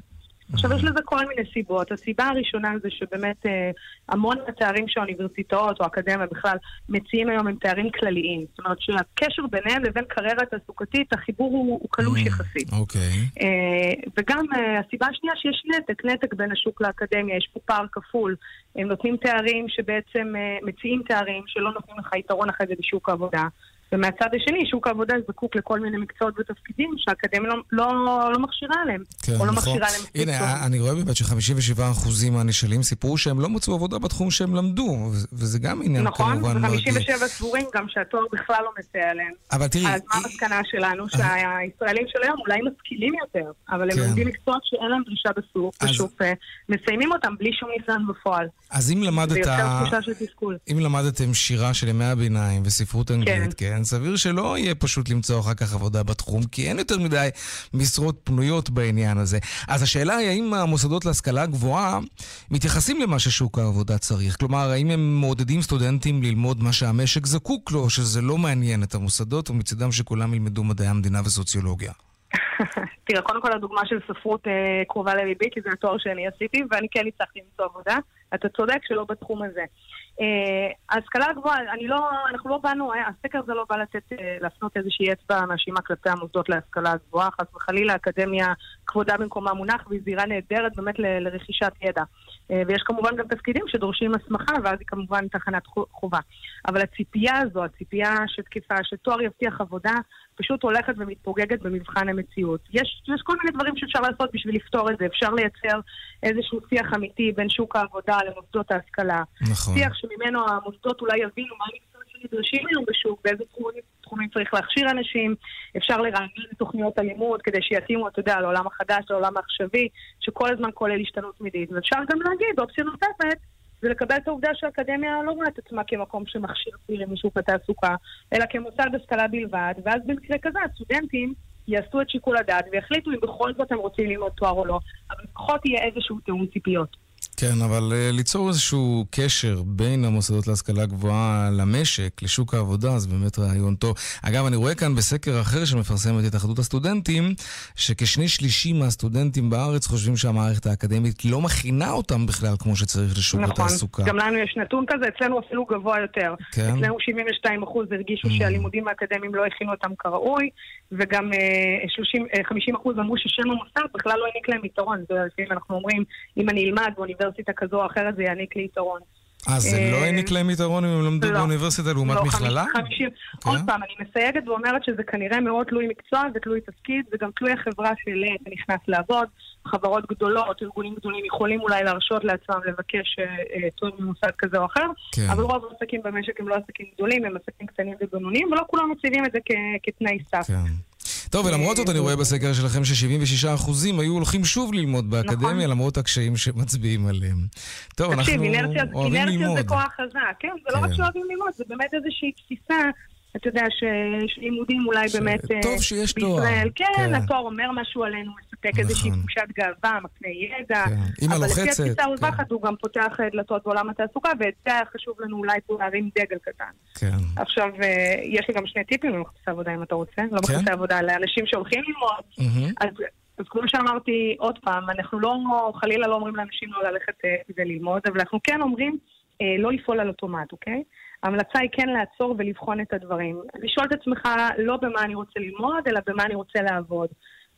עכשיו, יש לזה כל מיני סיבות. הסיבה הראשונה זה שבאמת אה, המון מהתארים שהאוניברסיטאות או האקדמיה בכלל מציעים היום הם תארים כלליים. זאת אומרת שהקשר ביניהם לבין קריירה תעסוקתית, החיבור הוא, הוא קלוש יחסית. אוקיי. אה, וגם אה, הסיבה השנייה שיש נתק, נתק בין השוק לאקדמיה, יש פה פער כפול. הם נותנים תארים שבעצם אה, מציעים תארים שלא נותנים לך יתרון אחרי זה בשוק העבודה. ומהצד השני, שוק העבודה זקוק לכל מיני מקצועות ותפקידים שהאקדמיה לא, לא, לא מכשירה עליהם, כן, או לא נכון. מכשירה מספיק הנה, טוב. אני רואה באמת ש-57% מהנשאלים סיפרו שהם לא מצאו עבודה בתחום שהם למדו, וזה גם עניין נכון, כמובן מרגיע. ו-57 סבורים גם שהתואר בכלל לא מסייע להם. אבל תראי, אז מה המסקנה שלנו? שהישראלים של היום אולי משכילים יותר, אבל הם כן. לומדים מקצועות שאין להם דרישה בסוף, אז- ושוב, אה, מסיימים אותם בלי שום ניסיון בפועל. אז אם למדת... זה יוצר תחושה של תסכול. אם למדתם שירה של ימי הביניים וספרות אנגלית, כן, סביר שלא יהיה פשוט למצוא אחר כך עבודה בתחום, כי אין יותר מדי משרות פנויות בעניין הזה. אז השאלה היא, האם המוסדות להשכלה גבוהה מתייחסים למה ששוק העבודה צריך? כלומר, האם הם מעודדים סטודנטים ללמוד מה שהמשק זקוק לו, או שזה לא מעניין את המוסדות, ומצידם שכולם ילמדו מדעי המדינה וסוציולוגיה? [LAUGHS] תראה, קודם כל הדוגמה של ספרות אה, קרובה לליבי, כי זה התואר שאני עשיתי, ואני כן הצלחתי למצוא עבודה. אתה צודק שלא בתחום הזה. אה, ההשכלה הגבוהה, אני לא, אנחנו לא באנו, אה, הסקר הזה לא בא לתת, אה, להפנות איזושהי אצבע מאשימה כלפי המוסדות להשכלה הגבוהה, חס וחלילה, האקדמיה כבודה במקומה מונח, והיא זירה נהדרת באמת לרכישת ידע. ויש כמובן גם תפקידים שדורשים הסמכה, ואז היא כמובן תחנת חו- חובה. אבל הציפייה הזו, הציפייה שתקיפה, שתואר יבטיח עבודה, פשוט הולכת ומתפוגגת במבחן המציאות. יש, יש כל מיני דברים שאפשר לעשות בשביל לפתור את זה. אפשר לייצר איזשהו שיח אמיתי בין שוק העבודה למוסדות ההשכלה. נכון. שיח שממנו המוסדות אולי יבינו מה המקצועות שנדרשים היום בשוק, באיזה תחומים, תחומים צריך להכשיר אנשים. אפשר לרענן את תוכניות הלימוד כדי שיתאימו, אתה יודע, לעולם החדש, לעולם העכשווי, שכל הזמן כולל השתנות תמידית. ואפשר גם להגיד, אופציה נוספת, זה לקבל את העובדה שהאקדמיה לא רואה את עצמה כמקום שמכשיר צעירים משוק התעסוקה, אלא כמוסד השכלה בלבד, ואז במקרה כזה הסטודנטים יעשו את שיקול הדעת ויחליטו אם בכל זאת הם רוצים ללמוד תואר או לא, אבל לפחות יהיה איזשהו תיאום ציפיות. כן, אבל uh, ליצור איזשהו קשר בין המוסדות להשכלה גבוהה למשק, לשוק העבודה, זה באמת רעיון טוב. אגב, אני רואה כאן בסקר אחר שמפרסמת התאחדות הסטודנטים, שכשני שלישים מהסטודנטים בארץ חושבים שהמערכת האקדמית לא מכינה אותם בכלל כמו שצריך לשוק נכון, התעסוקה. גם לנו יש נתון כזה, אצלנו אפילו גבוה יותר. כן? אצלנו 72 אחוז הרגישו שהלימודים האקדמיים לא הכינו אותם כראוי, וגם אה, 30, אה, 50 אחוז אמרו ששם המוסד בכלל לא העניק להם יתרון. זה לפעמים אנחנו אומרים, אם אני אלמד באוניברסיטה כזו או אחרת, זה יעניק לי יתרון. אז זה לא אה, העניק להם יתרון אם הם למדו לא. באוניברסיטה לעומת לא, מכללה? כן. עוד פעם, אני מסייגת ואומרת שזה כנראה מאוד תלוי מקצוע ותלוי תפקיד, וגם תלוי החברה שאליה אתה נכנס לעבוד. חברות גדולות, ארגונים גדולים יכולים אולי להרשות לעצמם לבקש אה, אה, תואר ממוסד כזה או אחר, כן. אבל רוב העסקים במשק הם לא עסקים גדולים, הם עסקים קטנים ובינוניים, ולא כולם מציבים את זה כתנאי סף. כן. טוב, ולמרות זאת אני רואה בסקר שלכם ש-76% היו הולכים שוב ללמוד באקדמיה, נכון. למרות הקשיים שמצביעים עליהם. טוב, אנחנו תקשיב, אינרציה, אוהבים אינרציה ללמוד. זה כוח חזק, כן? זה לא כן. רק שאוהבים ללמוד, זה באמת איזושהי תפיסה, אתה יודע, ש- שלימודים אולי באמת... אה, טוב שיש תואר. כן, כן. התואר אומר משהו עלינו, מספק איזושהי נכון. תחושת גאווה, מקנה ידע. כן. אמא אבל לפי לוחצת, התפיסה כן. הרווחת הוא גם פותח אה, דלתות בעולם התעסוקה, ואת זה חשוב לנו אולי פה להרים דגל קטן. כן. עכשיו, אה, יש לי גם שני טיפים למחפשי עבודה אם אתה רוצה, לא כן? מחפשי עבודה, לאנשים שהולכים ללמוד. מהמם. אז, אז כמו שאמרתי, עוד פעם, אנחנו לא, חלילה לא אומרים לאנשים לא ללכת אה, כדי ללמוד, אבל אנחנו כן אומרים אה, לא לפעול על אוטומט, אוקיי? ההמלצה היא כן לעצור ולבחון את הדברים. לשאול את עצמך לא במה אני רוצה ללמוד, אלא במה אני רוצה לעבוד.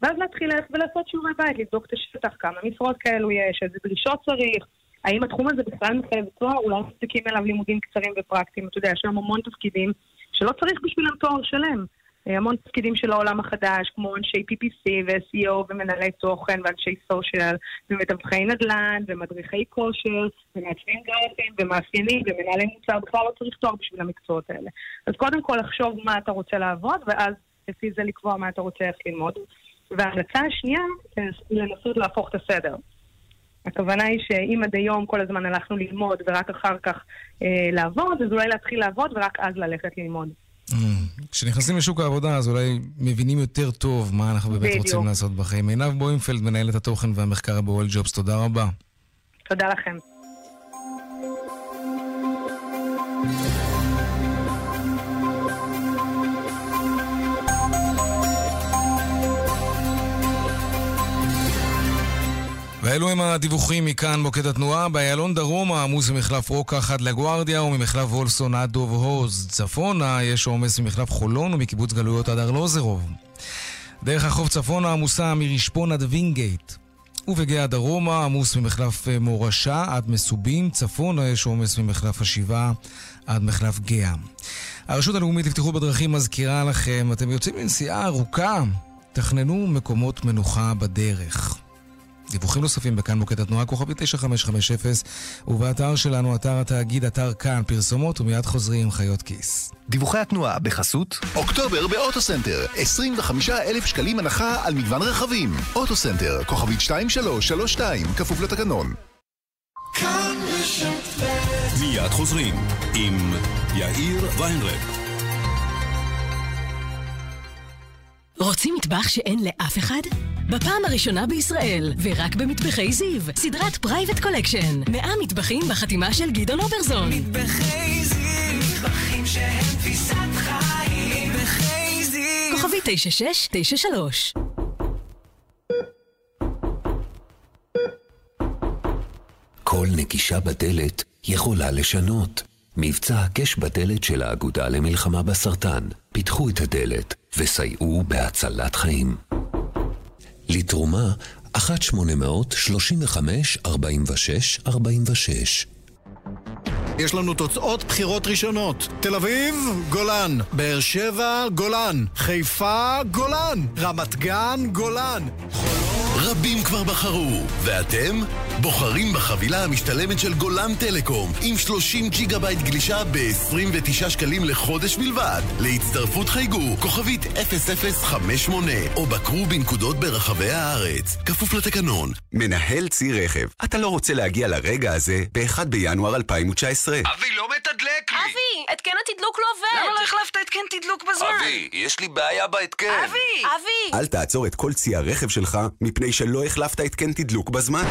ואז להתחיל ללכת ולעשות שיעורי בית, לבדוק את השטח, כמה משרות כאלו יש, איזה דרישות צריך, האם התחום הזה בכלל מחייב תואר, אולי מספיקים אליו לימודים קצרים ופרקטיים. אתה יודע, יש שם המון תפקידים שלא צריך בשבילם תואר שלם. אה, המון תפקידים של העולם החדש, כמו אנשי PPC ו-SEO ומנהלי תוכן ואנשי סושיאל ומתווכי נדל"ן ומדריכי כושר ומעצבים גרפים ומאפיינים ומנהלי מוצר, בכלל לא צריך תואר בשביל המקצועות האלה. אז קודם כל לחשוב מה אתה רוצה לעבוד ואז לפי זה לקבוע מה אתה רוצה איך ללמוד. וההמלצה השנייה לנסות להפוך את הסדר. הכוונה היא שאם עד היום כל הזמן הלכנו ללמוד ורק אחר כך אה, לעבוד, אז אולי להתחיל לעבוד ורק אז ללכת ללמוד. Mm. כשנכנסים לשוק העבודה, אז אולי מבינים יותר טוב מה אנחנו באמת בדיוק. רוצים לעשות בחיים. עינב בוימפלד, מנהלת התוכן והמחקר בוול ג'ובס, תודה רבה. תודה לכם. ואלו הם הדיווחים מכאן מוקד התנועה. באיילון דרומה עמוס ממחלף רוקח עד לגוארדיה וממחלף וולסון עד דוב הוז. צפונה יש עומס ממחלף חולון ומקיבוץ גלויות עד ארלוזרוב. דרך החוף צפונה עמוסה מרשפון עד וינגייט. ובגאה דרומה עמוס ממחלף אה, מורשה עד מסובים. צפונה יש עומס ממחלף השבעה עד מחלף גאה. הרשות הלאומית לבטיחות בדרכים מזכירה לכם, אתם יוצאים לנסיעה ארוכה, תכננו מקומות מנוחה בדרך. דיווחים נוספים בכאן מוקד התנועה, כוכבית 9550, ובאתר שלנו, אתר התאגיד, אתר כאן, פרסומות, ומיד חוזרים עם חיות כיס. דיווחי התנועה בחסות אוקטובר באוטוסנטר 25 אלף שקלים הנחה על מגוון רכבים. אוטוסנטר, כוכבית 2332, כפוף לתקנון. מיד חוזרים עם יאיר ויינרב רוצים מטבח שאין לאף אחד? בפעם הראשונה בישראל, ורק במטבחי זיו, סדרת Private Collection. 100 מטבחים בחתימה של גדעון אוברזון. מטבחי זיו, מטבחים שהם תפיסת חיים. מטבחי זיו. כוכבית 9693 כל נקישה בדלת יכולה לשנות. מבצע הקש בדלת של האגודה למלחמה בסרטן. פיתחו את הדלת וסייעו בהצלת חיים. לתרומה 1-800-35-46-46 יש לנו תוצאות בחירות ראשונות. תל אביב, גולן. באר שבע, גולן. חיפה, גולן. רמת גן, גולן. רבים כבר בחרו, ואתם? בוחרים בחבילה המשתלמת של גולן טלקום עם 30 ג'יגה בייט גלישה ב-29 שקלים לחודש בלבד. להצטרפות חייגו כוכבית 0058 או בקרו בנקודות ברחבי הארץ. כפוף לתקנון. מנהל צי רכב, אתה לא רוצה להגיע לרגע הזה ב-1 בינואר 2019. אבי, לא מתדלק לי! אבי, התקן התדלוק לא עובד! למה לא החלפת התקן תדלוק בזמן? אבי, יש לי בעיה בהתקן. אבי! אבי! אל תעצור את כל צי הרכב שלך מפני שלא החלפת התקן תדלוק בזמן.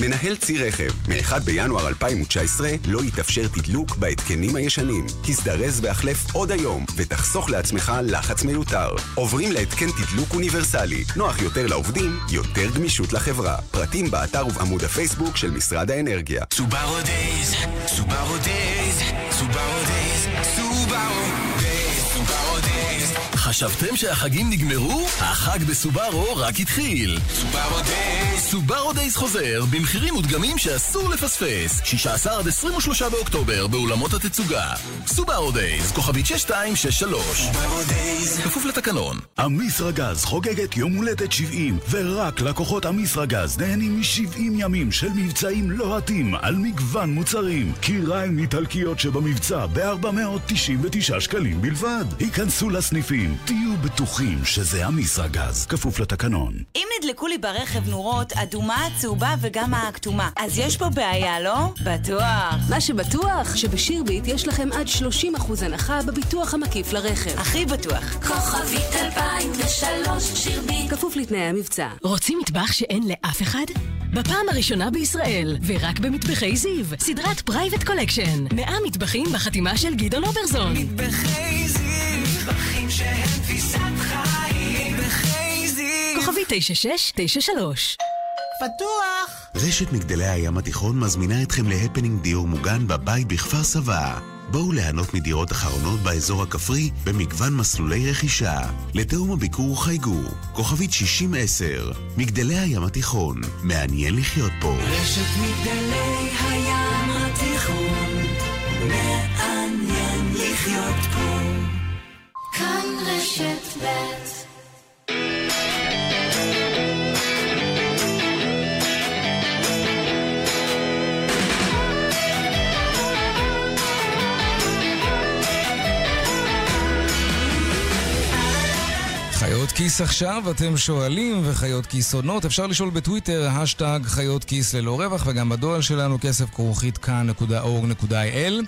מנהל צי רכב, מ-1 בינואר 2019 לא יתאפשר תדלוק בהתקנים הישנים. הזדרז והחלף עוד היום ותחסוך לעצמך לחץ מיותר. עוברים להתקן תדלוק אוניברסלי. נוח יותר לעובדים, יותר גמישות לחברה. פרטים באתר ובעמוד הפייסבוק של משרד האנרגיה. סובארו Days, סובארו Days, סובארו Days, סובארו. חשבתם שהחגים נגמרו? החג בסובארו רק התחיל. סובארו Days. סובארו Days חוזר במחירים מודגמים שאסור לפספס. 16 עד 23 באוקטובר באולמות התצוגה. סובארו Days, כוכבית 6263. סובארו Days. כפוף לתקנון. אמישראגז חוגגת יום הולדת 70, ורק לקוחות אמישראגז נהנים מ-70 ימים של מבצעים לוהטים על מגוון מוצרים. כיריים איטלקיות שבמבצע ב-499 שקלים בלבד. היכנסו לסניפים, תהיו בטוחים שזה אמישראגז, כפוף לתקנון. אם נדלקו לי ברכב נורות אדומה, צהובה וגם הכתומה, אז יש פה בעיה, לא? בטוח. מה שבטוח, שבשירביט יש לכם עד 30% הנחה בביטוח המקיף לרכב. הכי בטוח. כוכבית 2003 שירביט. כפוף לתנאי המבצע. רוצים מטבח שאין לאף אחד? בפעם הראשונה בישראל, ורק במטבחי זיו, סדרת Private Collection. 100 מטבחים בחתימה של גדעון אוברזון. מטבחי זיו, שהם תפיסת חיים. מטבחי זיו. כוכבי 9693 פתוח! רשת מגדלי הים התיכון מזמינה אתכם להפנינג דיור מוגן בבית בכפר סבא. בואו ליהנות מדירות אחרונות באזור הכפרי במגוון מסלולי רכישה. לתאום הביקור חייגו, כוכבית 6010, מגדלי הים התיכון, מעניין לחיות פה. רשת מגדלי הים כאן רשת חיות כיס עכשיו, אתם שואלים, וחיות כיס עונות. אפשר לשאול בטוויטר, השטג חיות כיס ללא רווח, וגם בדואל שלנו, כסף כרוכית כאן.org.il.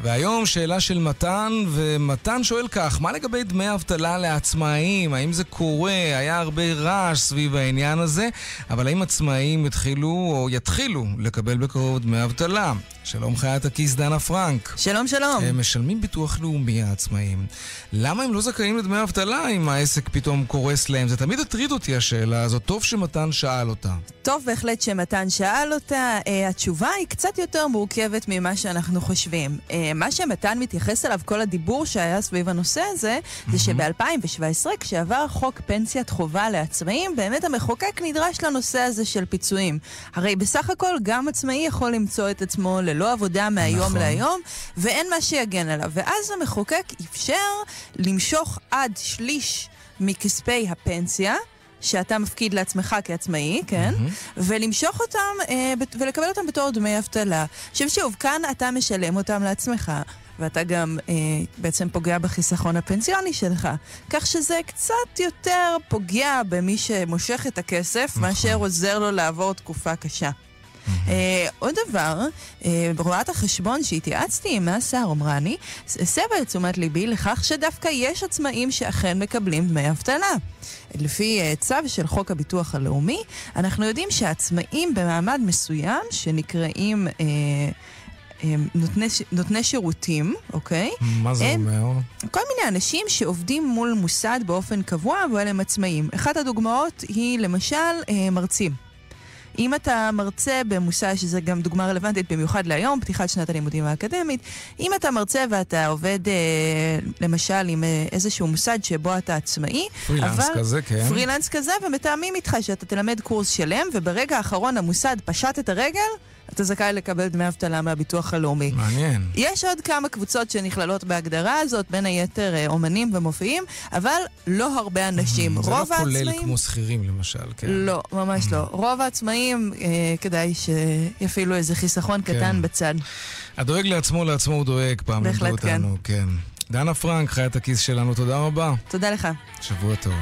והיום שאלה של מתן, ומתן שואל כך, מה לגבי דמי אבטלה לעצמאים? האם זה קורה? היה הרבה רעש סביב העניין הזה, אבל האם עצמאים התחילו או יתחילו לקבל בקרוב דמי אבטלה? שלום חיית הכיס דנה פרנק. שלום שלום. הם משלמים ביטוח לאומי העצמאים. למה הם לא זכאים לדמי אבטלה אם העסק פתאום קורס להם? זה תמיד הטריד אותי השאלה הזאת, טוב שמתן שאל אותה. טוב בהחלט שמתן שאל אותה. Uh, התשובה היא קצת יותר מורכבת ממה שאנחנו חושבים. Uh, מה שמתן מתייחס אליו, כל הדיבור שהיה סביב הנושא הזה, זה שב-2017, כשעבר חוק פנסיית חובה לעצמאים, באמת המחוקק נדרש לנושא הזה של פיצויים. הרי בסך הכל גם עצמאי יכול למצוא את עצמו ללא עבודה מהיום נכון. להיום, ואין מה שיגן עליו. ואז המחוקק אפשר למשוך עד שליש מכספי הפנסיה. שאתה מפקיד לעצמך כעצמאי, כן? ולמשוך אותם אה, ולקבל אותם בתור דמי אבטלה. עכשיו שוב, כאן אתה משלם אותם לעצמך, ואתה גם אה, בעצם פוגע בחיסכון הפנסיוני שלך. כך שזה קצת יותר פוגע במי שמושך את הכסף, מאשר עוזר לו לעבור תקופה קשה. אה, עוד דבר, אה, ברואת החשבון שהתייעצתי עם השר עומרני, הסבה את תשומת ליבי לכך שדווקא יש עצמאים שאכן מקבלים דמי אבטלה. לפי אה, צו של חוק הביטוח הלאומי, אנחנו יודעים שעצמאים במעמד מסוים, שנקראים... נותני, נותני שירותים, אוקיי? מה זה הם אומר? כל מיני אנשים שעובדים מול מוסד באופן קבוע, אבל הם עצמאים. אחת הדוגמאות היא למשל מרצים. אם אתה מרצה במושג, שזה גם דוגמה רלוונטית במיוחד להיום, פתיחת שנת הלימודים האקדמית, אם אתה מרצה ואתה עובד אה, למשל עם אה, איזשהו מוסד שבו אתה עצמאי, פרילנס אבל, כזה, כן. פרילנס כזה, ומתאמים איתך שאתה תלמד קורס שלם, וברגע האחרון המוסד פשט את הרגל, אתה זכאי לקבל דמי אבטלה מהביטוח הלאומי. מעניין. יש עוד כמה קבוצות שנכללות בהגדרה הזאת, בין היתר אה, אומנים ומופיעים, אבל לא הרבה אנשים. זה לא רוב כולל העצמאים... כמו שכירים למשל, כן. לא, ממש לא. רוב העצמאים, אה, כדאי שיפעילו איזה חיסכון כן. קטן בצד. הדואג לעצמו, לעצמו הוא דואג, פעם לימדו בהחלט כן. אותנו, כן. דנה פרנק, חיית הכיס שלנו, תודה רבה. תודה לך. שבוע טוב.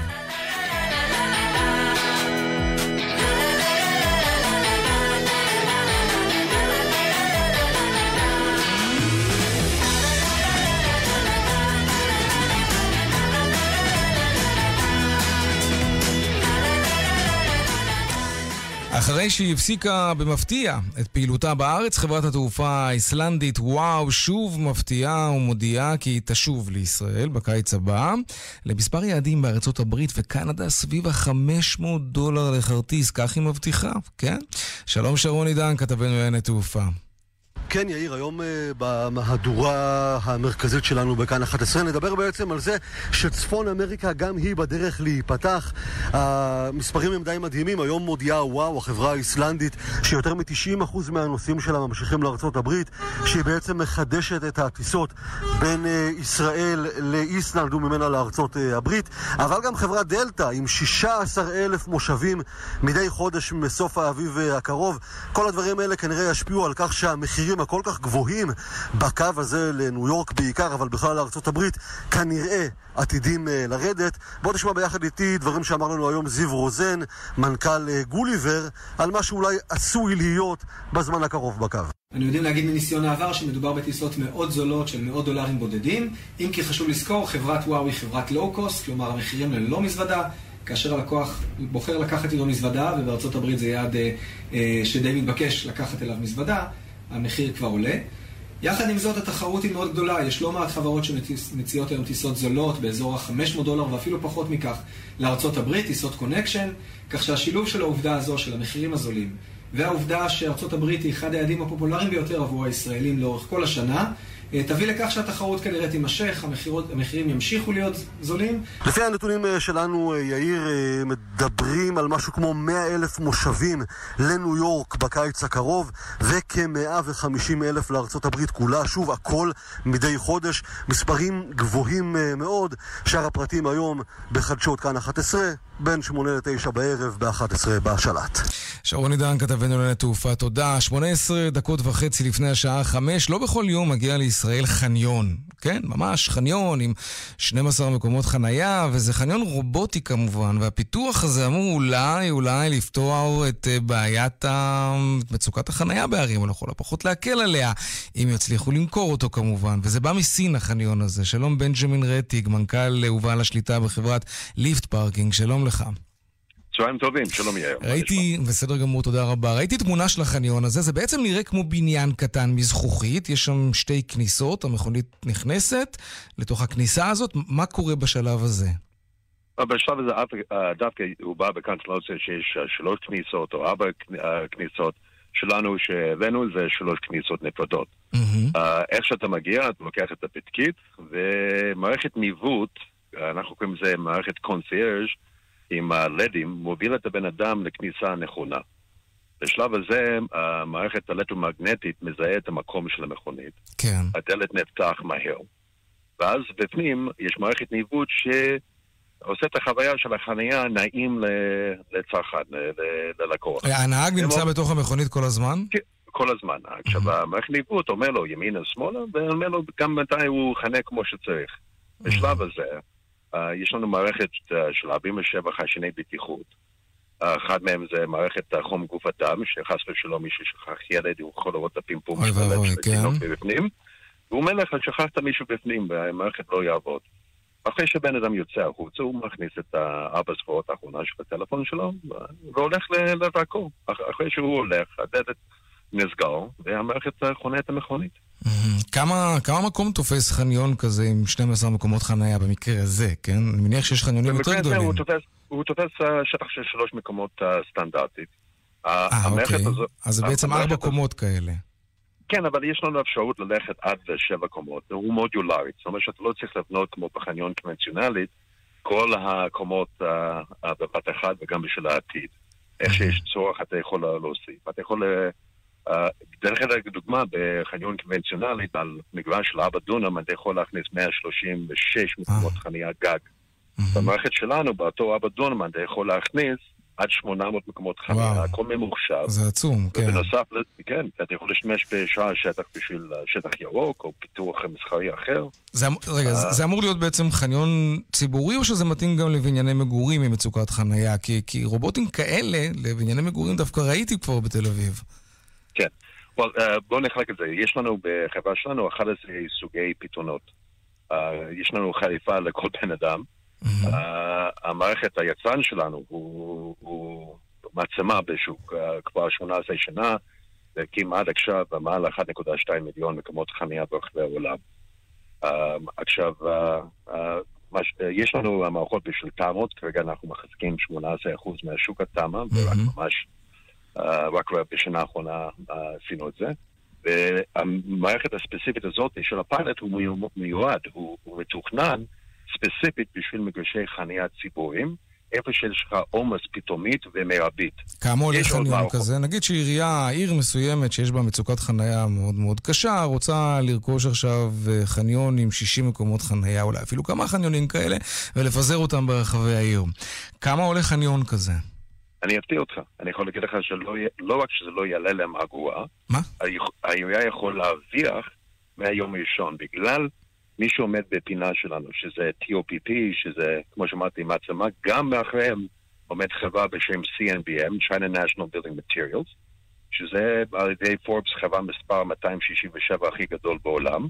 אחרי שהיא הפסיקה במפתיע את פעילותה בארץ, חברת התעופה האיסלנדית וואו שוב מפתיעה ומודיעה כי היא תשוב לישראל בקיץ הבא למספר יעדים בארצות הברית וקנדה סביב ה-500 דולר לכרטיס, כך היא מבטיחה, כן? שלום שרון עידן, כתבנו לענייני תעופה. כן, יאיר, היום אה, במהדורה המרכזית שלנו בכאן 11 נדבר בעצם על זה שצפון אמריקה גם היא בדרך להיפתח. המספרים הם די מדהימים. היום מודיעה וואו, החברה האיסלנדית, שיותר מ-90% מהנוסעים שלה ממשיכים לארצות הברית, שהיא בעצם מחדשת את הטיסות בין אה, ישראל לאיסלנד וממנה לארצות אה, הברית. אבל גם חברת דלתא עם 16,000 מושבים מדי חודש מסוף האביב הקרוב. כל הדברים האלה כנראה ישפיעו על כך שהמחירים הכל כך גבוהים בקו הזה לניו יורק בעיקר, אבל בכלל הברית, כנראה עתידים אה, לרדת. בואו נשמע ביחד איתי דברים שאמר לנו היום זיו רוזן, מנכ"ל אה, גוליבר, על מה שאולי עשוי להיות בזמן הקרוב בקו. אנו יודעים להגיד מניסיון העבר שמדובר בטיסות מאוד זולות של מאות דולרים בודדים, אם כי חשוב לזכור, חברת וואו היא חברת לואו-קוסט, כלומר המחירים ללא מזוודה, כאשר הלקוח בוחר לקחת איתו מזוודה, ובארצות הברית זה יעד אה, אה, שדי מתבקש לקחת אליו מזוודה, המחיר כבר עולה. יחד עם זאת, התחרות היא מאוד גדולה, יש לא מעט חברות שמציעות היום טיסות זולות באזור ה-500 דולר ואפילו פחות מכך לארצות הברית, טיסות קונקשן, כך שהשילוב של העובדה הזו, של המחירים הזולים, והעובדה שארצות הברית היא אחד היעדים הפופולריים ביותר עבור הישראלים לאורך כל השנה, תביא לכך שהתחרות כנראה תימשך, המחירות, המחירים ימשיכו להיות זולים. לפי הנתונים אה, שלנו, אה, יאיר, אה, מדברים על משהו כמו 100 אלף מושבים לניו יורק בקיץ הקרוב וכ-150 אלף לארצות הברית כולה. שוב, הכל מדי חודש. מספרים גבוהים אה, מאוד. שאר הפרטים היום בחדשות כאן 11, בין 8 ל-9 בערב, ב-11 בשלט. שרון עידן, כתבנו לענייני תעופה, תודה. 18 דקות וחצי לפני השעה 5, לא בכל יום מגיע לישראל חניון. כן, ממש חניון עם 12 מקומות חנייה, וזה חניון רובוטי כמובן, והפיתוח הזה אמור אולי, אולי לפתור את אה, בעיית מצוקת החנייה בערים, או לכל הפחות להקל עליה, אם יצליחו למכור אותו כמובן. וזה בא מסין החניון הזה. שלום בנג'מין רטיג, מנכ"ל ובעל השליטה בחברת ליפט פארקינג, שלום לך. צהריים טובים, שלום יאיר. ראיתי, בסדר גמור, תודה רבה. ראיתי תמונה של החניון הזה, זה בעצם נראה כמו בניין קטן מזכוכית, יש שם שתי כניסות, המכונית נכנסת לתוך הכניסה הזאת, מה קורה בשלב הזה? בשלב הזה אה, דווקא הוא בא בקונסטלציה שיש אה, שלוש כניסות או ארבע אה, כניסות. שלנו שהבאנו זה שלוש כניסות נפרדות. אה, איך שאתה מגיע, אתה לוקח את הפתקית, ומערכת ניווט, אה, אנחנו קוראים לזה מערכת קונסיירג' עם הלדים, מוביל את הבן אדם לכניסה הנכונה. בשלב הזה המערכת האלקטרומגנטית מזהה את המקום של המכונית. כן. הדלת נפתח מהר. ואז בפנים יש מערכת ניווט שעושה את החוויה של החנייה נעים לצרכן, ללקוח. הנהג נמצא בתוך המכונית כל הזמן? כן, כל הזמן. עכשיו, המערכת ניווט אומר לו ימינה שמאלה, ואומר לו גם מתי הוא חנה כמו שצריך. בשלב הזה, אה, יש לנו מערכת אה, של 47 חיישני בטיחות. אה, אחד מהם זה מערכת אה, חום גוף אדם, שחס ושלום מישהו שכח ילד, הוא יכול לראות את הפימפום של הלב של התינוק כן. בפנים. והוא אומר לך, שכחת מישהו בפנים, והמערכת לא יעבוד. אחרי שבן אדם יוצא החוצה, הוא מכניס את הארבע ספורות האחרונה של הטלפון שלו, והולך לדרכו. אח- אחרי שהוא הולך, הדלת נסגר, והמערכת אה, חונה את המכונית. כמה, כמה מקום תופס חניון כזה עם 12 מקומות חנייה במקרה הזה, כן? אני מניח שיש חניונים יותר גדולים. הוא תופס, הוא תופס אה, שטח של שלוש מקומות אה, סטנדרטית. אה, המערכת אוקיי. הזו- אז זה בעצם ארבע קומות כאלה. כן, אבל יש לנו אפשרות ללכת עד לשבע קומות, הוא מודולרית. זאת אומרת שאתה לא צריך לבנות כמו בחניון קונבנציונלית, כל הקומות אה, אה, בבת אחת וגם בשביל העתיד. איך שיש צורך אתה יכול להוסיף. אתה יכול... אה, אה, דרך אגב, דוגמה, בחניון קונבנציונלי, על מגוון של ארבע דונם, אתה יכול להכניס 136 מקומות חניה גג. במערכת שלנו, באותו ארבע דונם, אתה יכול להכניס עד 800 מקומות חניה, הכל ממוחשב. זה עצום, כן. ובנוסף, כן, אתה יכול להשתמש בשאר השטח בשביל אה, שטח ירוק או פיתוח מסחרי אחר. זה, אמ- רגע, אה. זה, זה אמור להיות בעצם חניון ציבורי או שזה מתאים גם לבנייני מגורים עם מצוקת חנייה? כי, כי רובוטים כאלה לבנייני מגורים דווקא ראיתי כבר בתל אביב. כן. Well, uh, בואו נחלק את זה. יש לנו בחברה שלנו 11 סוגי פתרונות. Uh, יש לנו חליפה לכל בן אדם. Uh, המערכת, היצרן שלנו הוא, הוא מעצמה בשוק uh, כבר 18 שנה, עד עכשיו מעל 1.2 מיליון מקומות חניה ברחבי העולם. Uh, עכשיו, uh, uh, מש, uh, יש לנו מערכות בשביל תמ"ות, כרגע אנחנו מחזיקים 18% מהשוק התמ"א, ורק ממש רק בשנה האחרונה עשינו את זה. והמערכת הספציפית הזאת של הפיילוט הוא מיו- מיועד, הוא, הוא מתוכנן ספציפית בשביל מגרשי חניה ציבוריים, איפה שיש לך עומס פתאומית ומרבית. כמה עולה חניון. כזה? נגיד שעירייה, עיר מסוימת שיש בה מצוקת חנייה מאוד מאוד קשה, רוצה לרכוש עכשיו אה, חניון עם 60 מקומות חנייה, אולי אפילו כמה חניונים כאלה, ולפזר אותם ברחבי העיר. כמה עולה חניון כזה? אני אפתיע אותך, אני יכול להגיד לך שלא לא רק שזה לא יעלה להם אגורה, מה? העירייה יכול להרוויח מהיום הראשון, בגלל מי שעומד בפינה שלנו, שזה TOPP, שזה, כמו שאמרתי, מעצמה, גם מאחוריהם עומד חברה בשם CNBM, China National Building Materials, שזה על ידי פורבס חברה מספר 267 הכי גדול בעולם,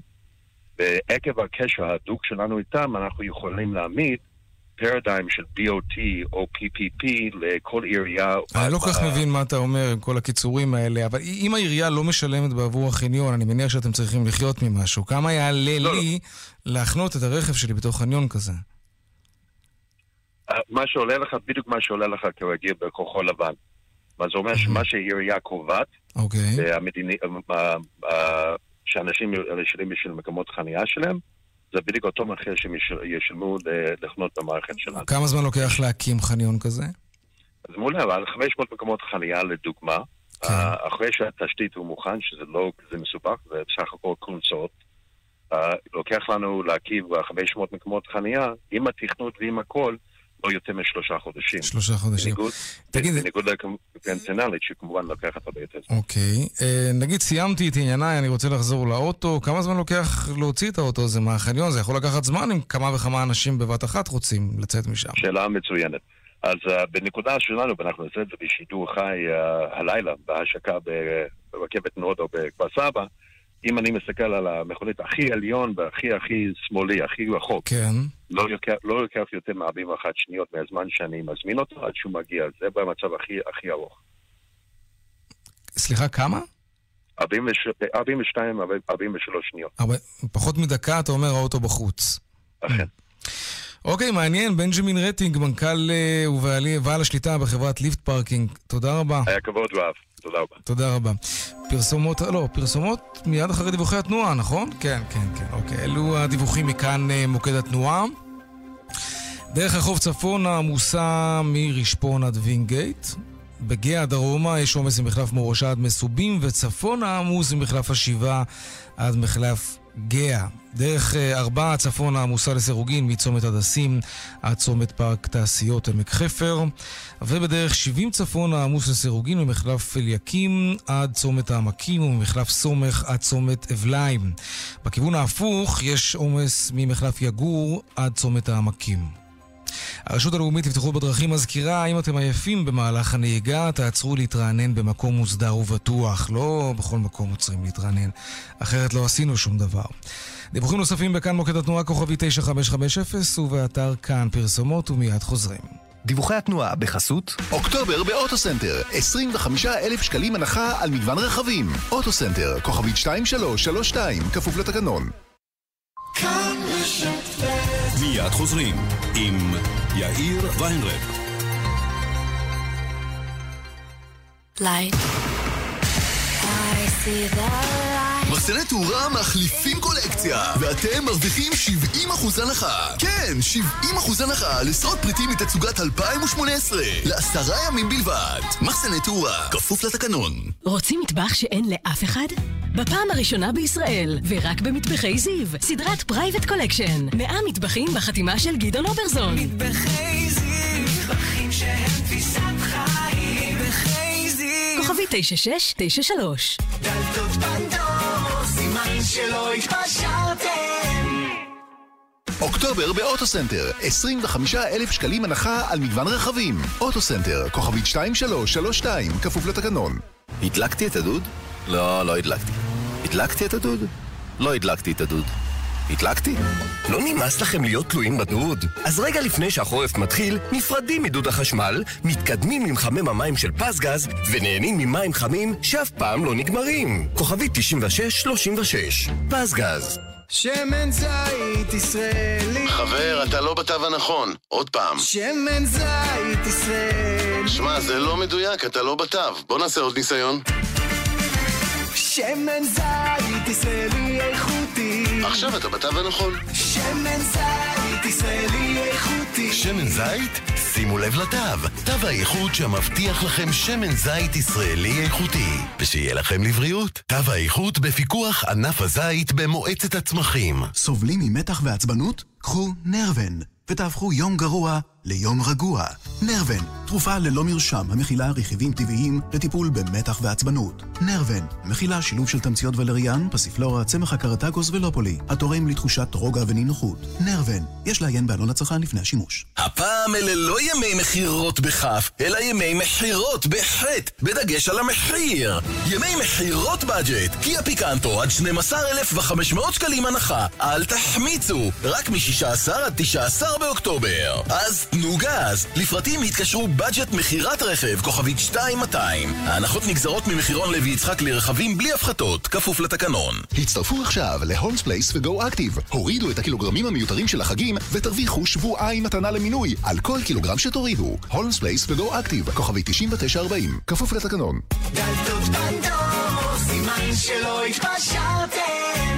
ועקב הקשר ההדוק שלנו איתם, אנחנו יכולים להעמיד פרדיים של BOT או PPP לכל עירייה. אני לא כל כך מבין מה אתה אומר עם כל הקיצורים האלה, אבל אם העירייה לא משלמת בעבור החניון, אני מניח שאתם צריכים לחיות ממשהו. כמה יעלה לא, לי להחנות את הרכב שלי בתוך חניון כזה? אה, מה שעולה לך, בדיוק מה שעולה לך כרגיל בכחול לבן. מה זה אומר שמה שהעירייה קובעת, אוקיי. והמדיני- אה, אה, שאנשים ישלמים בשביל מקומות חנייה שלהם, זה בדיוק אותו מחיר שהם יש- ישלמו ל- לחנות במערכת שלנו. כמה זמן לוקח להקים חניון כזה? אז מעולה, אבל 500 מקומות חנייה לדוגמה, כן. אה, אחרי שהתשתית הוא מוכן, שזה לא כזה מסובך, זה בסך הכל קונסות, אה, לוקח לנו להקים 500 מקומות חנייה, עם התכנות ועם הכל, לא יותר משלושה חודשים. שלושה חודשים. בניגוד, תגיד- בניגוד לקונבנציונלית, שכמובן לוקחת הרבה יותר. אוקיי. אה, נגיד סיימתי את ענייניי, אני רוצה לחזור לאוטו, כמה זמן לוקח להוציא את האוטו הזה מהחניון? זה יכול לקחת זמן אם כמה וכמה אנשים בבת אחת רוצים לצאת משם. שאלה מצוינת. אז uh, בנקודה שלנו, ואנחנו נעשה את זה בשידור חי uh, הלילה, בהשקה ברחוב נורדאו בכפר סבא, אם אני מסתכל על המכונית הכי עליון והכי הכי שמאלי, הכי רחוק, כן. לא לוקח, לא יותר מ-41 שניות מהזמן שאני מזמין אותו עד שהוא מגיע. זה במצב הכי, הכי ארוך. סליחה, כמה? 42, 42, 43 שניות. הרבה, פחות מדקה, אתה אומר, האוטו בחוץ. אכן. אוקיי, מעניין. בנג'מין רטיג, מנכ"ל אה, ובעלי- בעל השליטה בחברת ליפט פארקינג. תודה רבה. היה כבוד רב. תודה רבה. תודה רבה. פרסומות, לא, פרסומות מיד אחרי דיווחי התנועה, נכון? כן, כן, כן, אוקיי. אלו הדיווחים מכאן אה, מוקד התנועה. דרך החוף צפונה עמוסה מרשפון עד וינגייט. בגאה דרומה יש עומס ממחלף מורשה עד מסובים, וצפונה עמוס ממחלף השבעה עד מחלף גאה. דרך אה, ארבעה צפונה עמוסה לסירוגין מצומת הדסים עד צומת פארק תעשיות עמק חפר ובדרך 70 צפונה עמוס לסירוגין ממחלף אליקים עד צומת העמקים וממחלף סומך עד צומת אבליים. בכיוון ההפוך יש עומס ממחלף יגור עד צומת העמקים. הרשות הלאומית לבטיחות בדרכים מזכירה, אם אתם עייפים במהלך הנהיגה, תעצרו להתרענן במקום מוסדר ובטוח. לא בכל מקום עוצרים להתרענן, אחרת לא עשינו שום דבר. דיווחים נוספים בכאן מוקד התנועה כוכבי 9550 ובאתר כאן פרסומות ומיד חוזרים. דיווחי התנועה בחסות אוקטובר באוטוסנטר 25 אלף שקלים הנחה על מגוון רכבים אוטוסנטר, כוכבית 2332, כפוף לתקנון כאן רשת ב' מיד חוזרים עם יאיר ויינרב. light. I see the light. מחסני תאורה מחליפים קולקציה, ואתם מרוויחים 70% הנחה. כן, 70% הנחה על עשרות פריטים מתצוגת 2018, לעשרה ימים בלבד. מחסני תאורה, כפוף לתקנון. רוצים מטבח שאין לאף אחד? בפעם הראשונה בישראל, ורק במטבחי זיו, סדרת Private Collection. 100 מטבחים בחתימה של גדעון אוברזון. מטבחי זיו, מטבחים שהם תפיסת חיים. מטבחי זיו. כוכבי 9693 דלתות פנדור, סימן שלא התפשרתם. אוקטובר באוטוסנטר 25 אלף שקלים הנחה על מגוון רכבים אוטוסנטר, כוכבית 2332, כפוף לתקנון הדלקתי את הדוד? לא, לא הדלקתי. הדלקתי את הדוד? לא הדלקתי את הדוד. הדלקתי? לא נמאס לכם להיות תלויים בדוד? אז רגע לפני שהחורף מתחיל, נפרדים מדוד החשמל, מתקדמים למחמם המים של פסגז, ונהנים ממים חמים שאף פעם לא נגמרים. כוכבית 9636, פסגז. שמן זית ישראלי. חבר, אתה לא בתו הנכון. עוד פעם. שמן זית ישראלי. שמע, זה לא מדויק, אתה לא בתו. בוא נעשה עוד ניסיון. שמן זית ישראלי. עכשיו אתה בתו הנכון. שמן זית ישראלי איכותי. שמן זית? שימו לב לתו. תו האיכות שמבטיח לכם שמן זית ישראלי איכותי. ושיהיה לכם לבריאות. תו האיכות בפיקוח ענף הזית במועצת הצמחים. סובלים ממתח ועצבנות? קחו נרוון, ותהפכו יום גרוע ליום רגוע. נרוון, תרופה ללא מרשם המכילה רכיבים טבעיים לטיפול במתח ועצבנות. נרוון, מכילה שילוב של תמציות ולריאן, פסיפלורה, צמח הקרטגוס ולופולי, התורם לתחושת רוגע ונינוחות. נרוון, יש לעיין בעלון הצרכן לפני השימוש. הפעם אלה לא ימי מכירות בכף, אלא ימי מכירות בחטא, בדגש על המחיר. ימי מכירות בדג'ט, קיה פיקנטו עד 12,500 שקלים הנחה. אל תחמיצו, רק מ-16 עד 19 באוקטובר. אז תנו גז. לפרטים התקשרו בדג'ט מכירת רכב, כוכבית 2200. ההנחות נגזרות ממחירון לוי יצחק לרכבים בלי הפחתות, כפוף לתקנון. הצטרפו עכשיו להולמס פלייס ו Go Active. הורידו את הקילוגרמים המיותרים של החגים ותרוויחו שבועיים מתנה למינוי על כל קילוגרם שתורידו. הולמס פלייס ו Go Active, כוכבי 9940, כפוף לתקנון. דלתות פנדור, סימן שלא התפשרתם.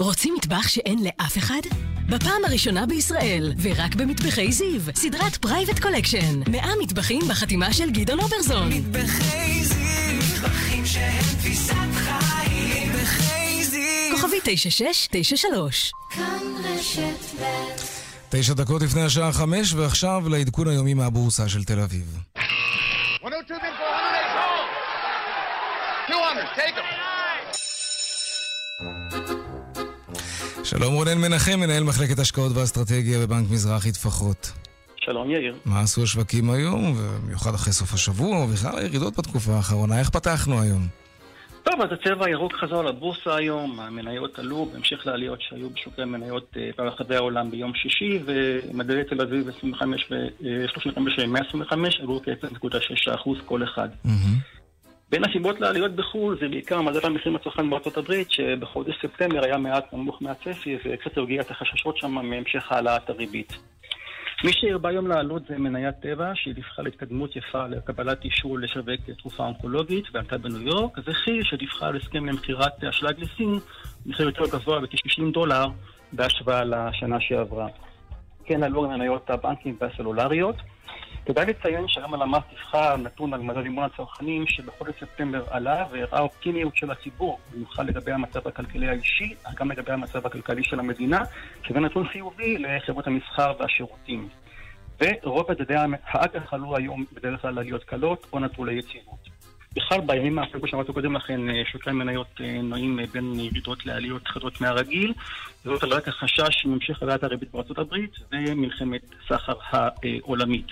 רוצים מטבח שאין לאף אחד? בפעם הראשונה בישראל, ורק במטבחי זיו, סדרת Private Collection. 100 מטבחים בחתימה של גדעון אוברזון. מטבחי זיו, מטבחים שהם תפיסת חיים. מטבחי זיו. כוכבי 9693 כאן רשת ב' תשע דקות לפני השעה חמש, ועכשיו לעדכון היומי מהבורסה של תל אביב. 102 bid for 108. 200, take them. שלום רונן מנחם, מנהל מחלקת השקעות ואסטרטגיה בבנק מזרחי טפחות. שלום יאיר. מה עשו השווקים היום, ובמיוחד אחרי סוף השבוע, ובכלל הירידות בתקופה האחרונה, איך פתחנו היום? טוב, אז הצבע הירוק חזר לבורסה היום, המניות עלו בהמשך לעליות שהיו בשוקי המניות אה, ברחבי העולם ביום שישי, ומדעי תל אביב 25 ו-35 ו-125 עלו כ-0.6% כל אחד. בין הסיבות לעליות בחו"ל זה בעיקר מדד המחירים לצרכן בארצות הברית, שבחודש ספטמבר היה מעט נמוך מהצפי, וקצת הרגיע את החששות שם מהמשך העלאת הריבית. מי שהרבה היום לעלות זה מניית טבע, שהיא דיווחה להתקדמות יפה לקבלת אישור לשווק תרופה אונקולוגית ועלתה בניו יורק, וכי שדיווחה על הסכם למכירת אשלג לסין, מחיר יותר גבוה בכ-60 דולר בהשוואה לשנה שעברה. כן עלו מניות הבנקים והסלולריות. כדאי לציין שהיום הלמ"ס דיווחה נתון על מדד לימון הצרכנים שבחודש ספטמבר עלה והראה אופטימיות של הציבור, במיוחד לגבי המצב הכלכלי האישי, אך גם לגבי המצב הכלכלי של המדינה, שזה נתון חיובי לחברות המסחר והשירותים. ורוב מדדי האג"ח עלו היום בדרך כלל עליות קלות או נטו ליציבות. בכלל בימים האחרונים, כמו שאמרתי קודם לכן, אה, שוקי מניות אה, נועים אה, בין ירידות לעליות חדות מהרגיל, זאת על רקע חשש מהמשך עליית הריבית בארצות הברית ומלחמת סחר העולמית.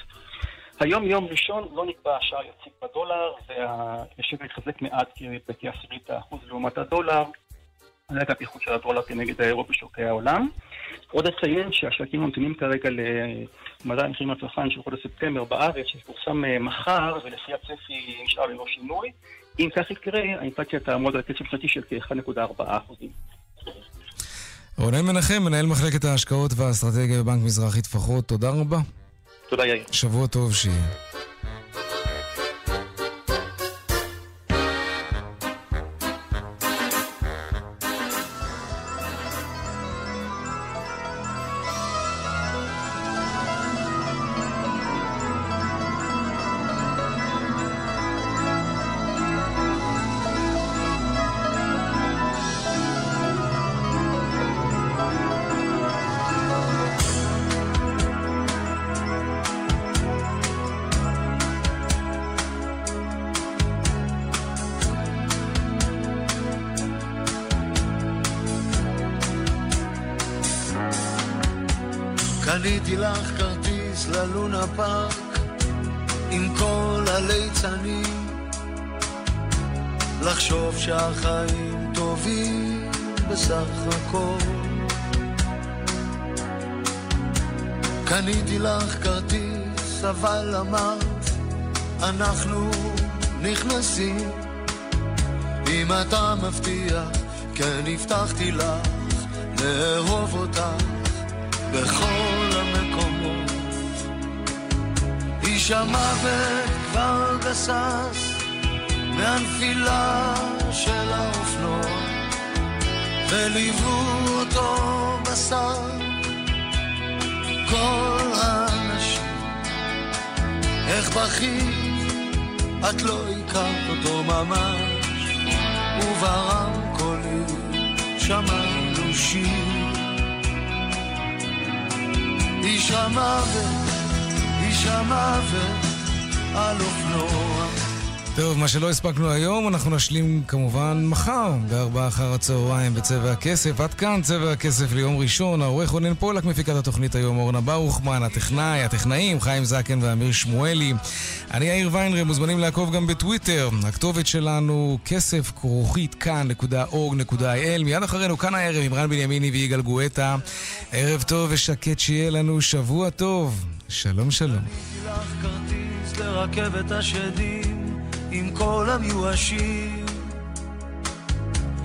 היום יום ראשון לא נקבע השער יציג בדולר והשקל התחזק מעט בכעשירית האחוז לעומת הדולר על רקע הפיחות של הדולר כנגד האירו בשוקי העולם. עוד אציין שהשווקים ממתינים כרגע למדע המחירים לצרכן של חודש ספטמבר בארץ, שפורסם אה, מחר, ולפי הצפי נשאר ללא שינוי. אם כך יקרה, האינפלציה תעמוד על קצב שנתי של כ-1.4%. רונן מנחם, מנהל מחלקת ההשקעות והאסטרטגיה בבנק מזרחי טפחות, תודה רבה. תודה יאיר. שבוע טוב שיהיה. איש המוות כבר גסס מהנפילה של האופנוע, וליוו אותו בשר כל האנשים. איך בכית, את לא הכרת אותו ממש, וברמקולים שמענו שיר. איש המוות, איש המוות, על אופנוע. טוב, מה שלא הספקנו היום, אנחנו נשלים כמובן מחר, בארבעה אחר הצהריים בצבע הכסף. עד כאן צבע הכסף ליום ראשון. העורך רונן פולק, מפיקת התוכנית היום אורנה ברוכמן, הטכנאי, הטכנאים, חיים זקן ואמיר שמואלי. אני יאיר ויינרי, מוזמנים לעקוב גם בטוויטר. הכתובת שלנו, כסף כרוכית כאן.org.il. מיד אחרינו, כאן הערב, עם רן בנימיני ויגאל גואטה. ערב טוב ושקט שיהיה לנו, שבוע טוב. שלום שלום. לך כרטיס לרכבת השדים עם כל המיואשים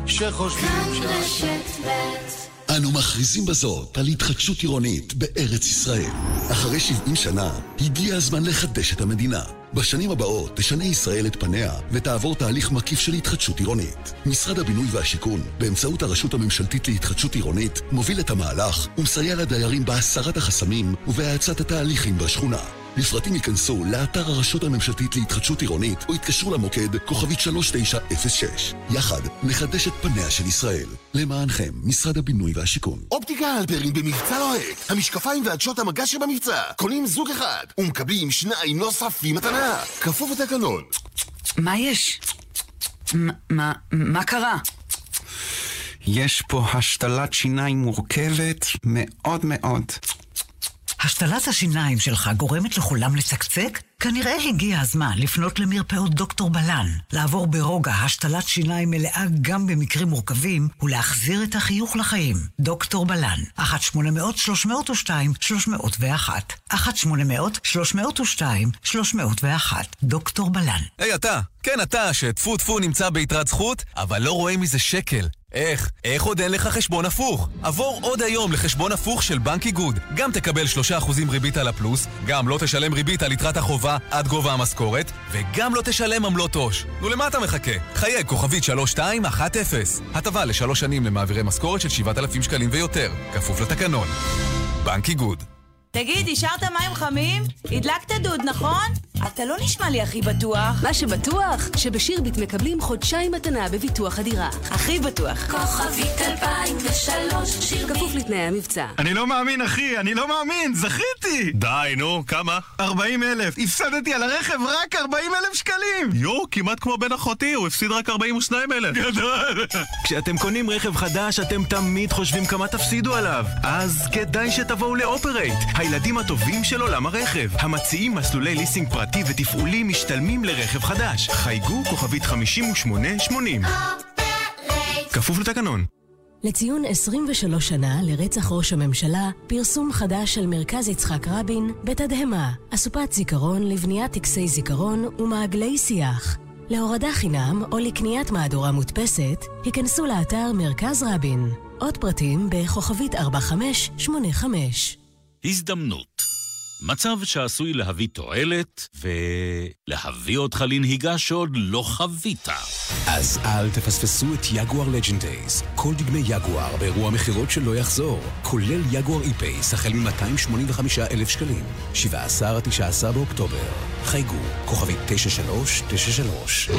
שחושבים שה... אנו מכריזים בזאת על התחדשות עירונית בארץ ישראל. אחרי 70 שנה, הגיע הזמן לחדש את המדינה. בשנים הבאות תשנה ישראל את פניה ותעבור תהליך מקיף של התחדשות עירונית. משרד הבינוי והשיכון, באמצעות הרשות הממשלתית להתחדשות עירונית, מוביל את המהלך ומסייע לדיירים בהסרת החסמים ובהאצת התהליכים בשכונה. לפרטים ייכנסו לאתר הרשות הממשלתית להתחדשות עירונית או יתקשרו למוקד כוכבית 3906. יחד נחדש את פניה של ישראל. למענכם, משרד הבינוי והשיכון. אופטיקה הלפרין במבצע לוהק. המשקפיים ועדשות המגע שבמבצע. קונים זוג אחד ומקבלים שניים נוספים מתנה. כפוף לתקנון. מה יש? מה, מה קרה? יש פה השתלת שיניים מורכבת מאוד מאוד. השתלת השיניים שלך גורמת לכולם לצקצק? כנראה הגיע הזמן לפנות למרפאות דוקטור בלן, לעבור ברוגע השתלת שיניים מלאה גם במקרים מורכבים ולהחזיר את החיוך לחיים. דוקטור בלן, 1-800-302-301 1-800-302-301 דוקטור בלן. היי hey, אתה, כן אתה, שטפו טפו נמצא ביתרת זכות, אבל לא רואה מזה שקל. איך? איך עוד אין לך חשבון הפוך? עבור עוד היום לחשבון הפוך של בנק איגוד. גם תקבל 3% ריבית על הפלוס, גם לא תשלם ריבית על יתרת החובה עד גובה המשכורת, וגם לא תשלם עמלות עו"ש. נו, למה אתה מחכה? חייג כוכבית 3210. הטבה לשלוש שנים למעבירי משכורת של 7,000 שקלים ויותר. כפוף לתקנון. בנק איגוד. תגיד, השארת מים חמים? הדלקת דוד, נכון? אתה לא נשמע לי הכי בטוח. מה שבטוח, שבשירביט מקבלים חודשיים מתנה בביטוח הדירה. הכי בטוח. כוכבית 2003, שירביט. כפוף לתנאי המבצע. אני לא מאמין, אחי, אני לא מאמין, זכיתי! די, נו, כמה? 40 אלף. הפסדתי על הרכב רק 40 אלף שקלים! יואו, כמעט כמו בן אחותי, הוא הפסיד רק 42 אלף. גדול! כשאתם קונים רכב חדש, אתם תמיד חושבים כמה תפסידו עליו. אז כדאי שתבואו לאופרייט, הילדים הטובים של עולם הרכב. המציעים מסלולי ליסינג פרטי ותפעולי משתלמים לרכב חדש. חייגו כוכבית 5880. כפוף לתקנון. לציון 23 שנה לרצח ראש הממשלה, פרסום חדש של מרכז יצחק רבין בתדהמה, אסופת זיכרון לבניית טקסי זיכרון ומעגלי שיח. להורדה חינם או לקניית מהדורה מודפסת, היכנסו לאתר מרכז רבין. עוד פרטים בכוכבית 4585. הזדמנות. מצב שעשוי להביא תועלת ולהביא אותך לנהיגה שעוד לא חווית. אז אל תפספסו את יגואר Legend Days. כל דגמי יגואר באירוע מכירות שלא יחזור, כולל יגואר I-PACE החל מ-285 אלף שקלים. 17 עד 19 באוקטובר. חייגו, כוכבית 9393.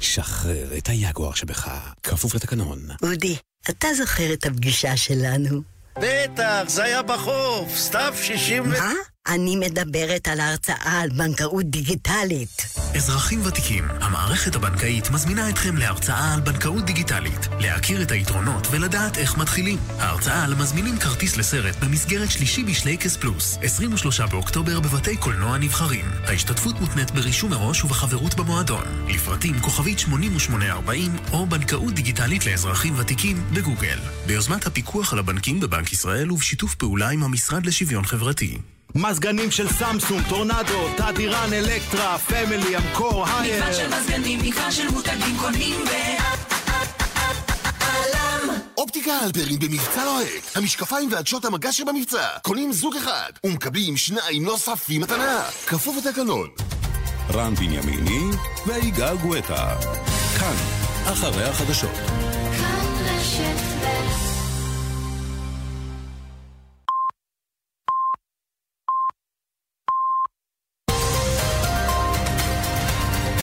שחרר את היגואר שבך, כפוף לתקנון. אודי, אתה זוכר את הפגישה שלנו? בטח, זה היה בחוף, סתיו 60 ו... מה? אני מדברת על ההרצאה על בנקאות דיגיטלית. אזרחים ותיקים, המערכת הבנקאית מזמינה אתכם להרצאה על בנקאות דיגיטלית, להכיר את היתרונות ולדעת איך מתחילים. ההרצאה על מזמינים כרטיס לסרט במסגרת שלישי בשלייקס פלוס, 23 באוקטובר בבתי קולנוע נבחרים. ההשתתפות מותנית ברישום מראש ובחברות במועדון. לפרטים כוכבית 8840 או בנקאות דיגיטלית לאזרחים ותיקים בגוגל. ביוזמת הפיקוח על הבנקים בבנק ישראל ובשיתוף פעולה עם המשרד לשוויון חברתי. מזגנים של סמסונג, טורנדו, תדיראן, אלקטרה, פמילי, אמקור, האייר. מגוון של מזגנים, מגוון של מותגים קונים ב... אופטיקה הלפרין במבצע לוהט. המשקפיים ועדשות המגע שבמבצע. קונים זוג אחד ומקבלים שניים נוספים מתנה. כפוף לתקנון. רן בנימיני ויגאל גואטה. כאן, אחרי החדשות.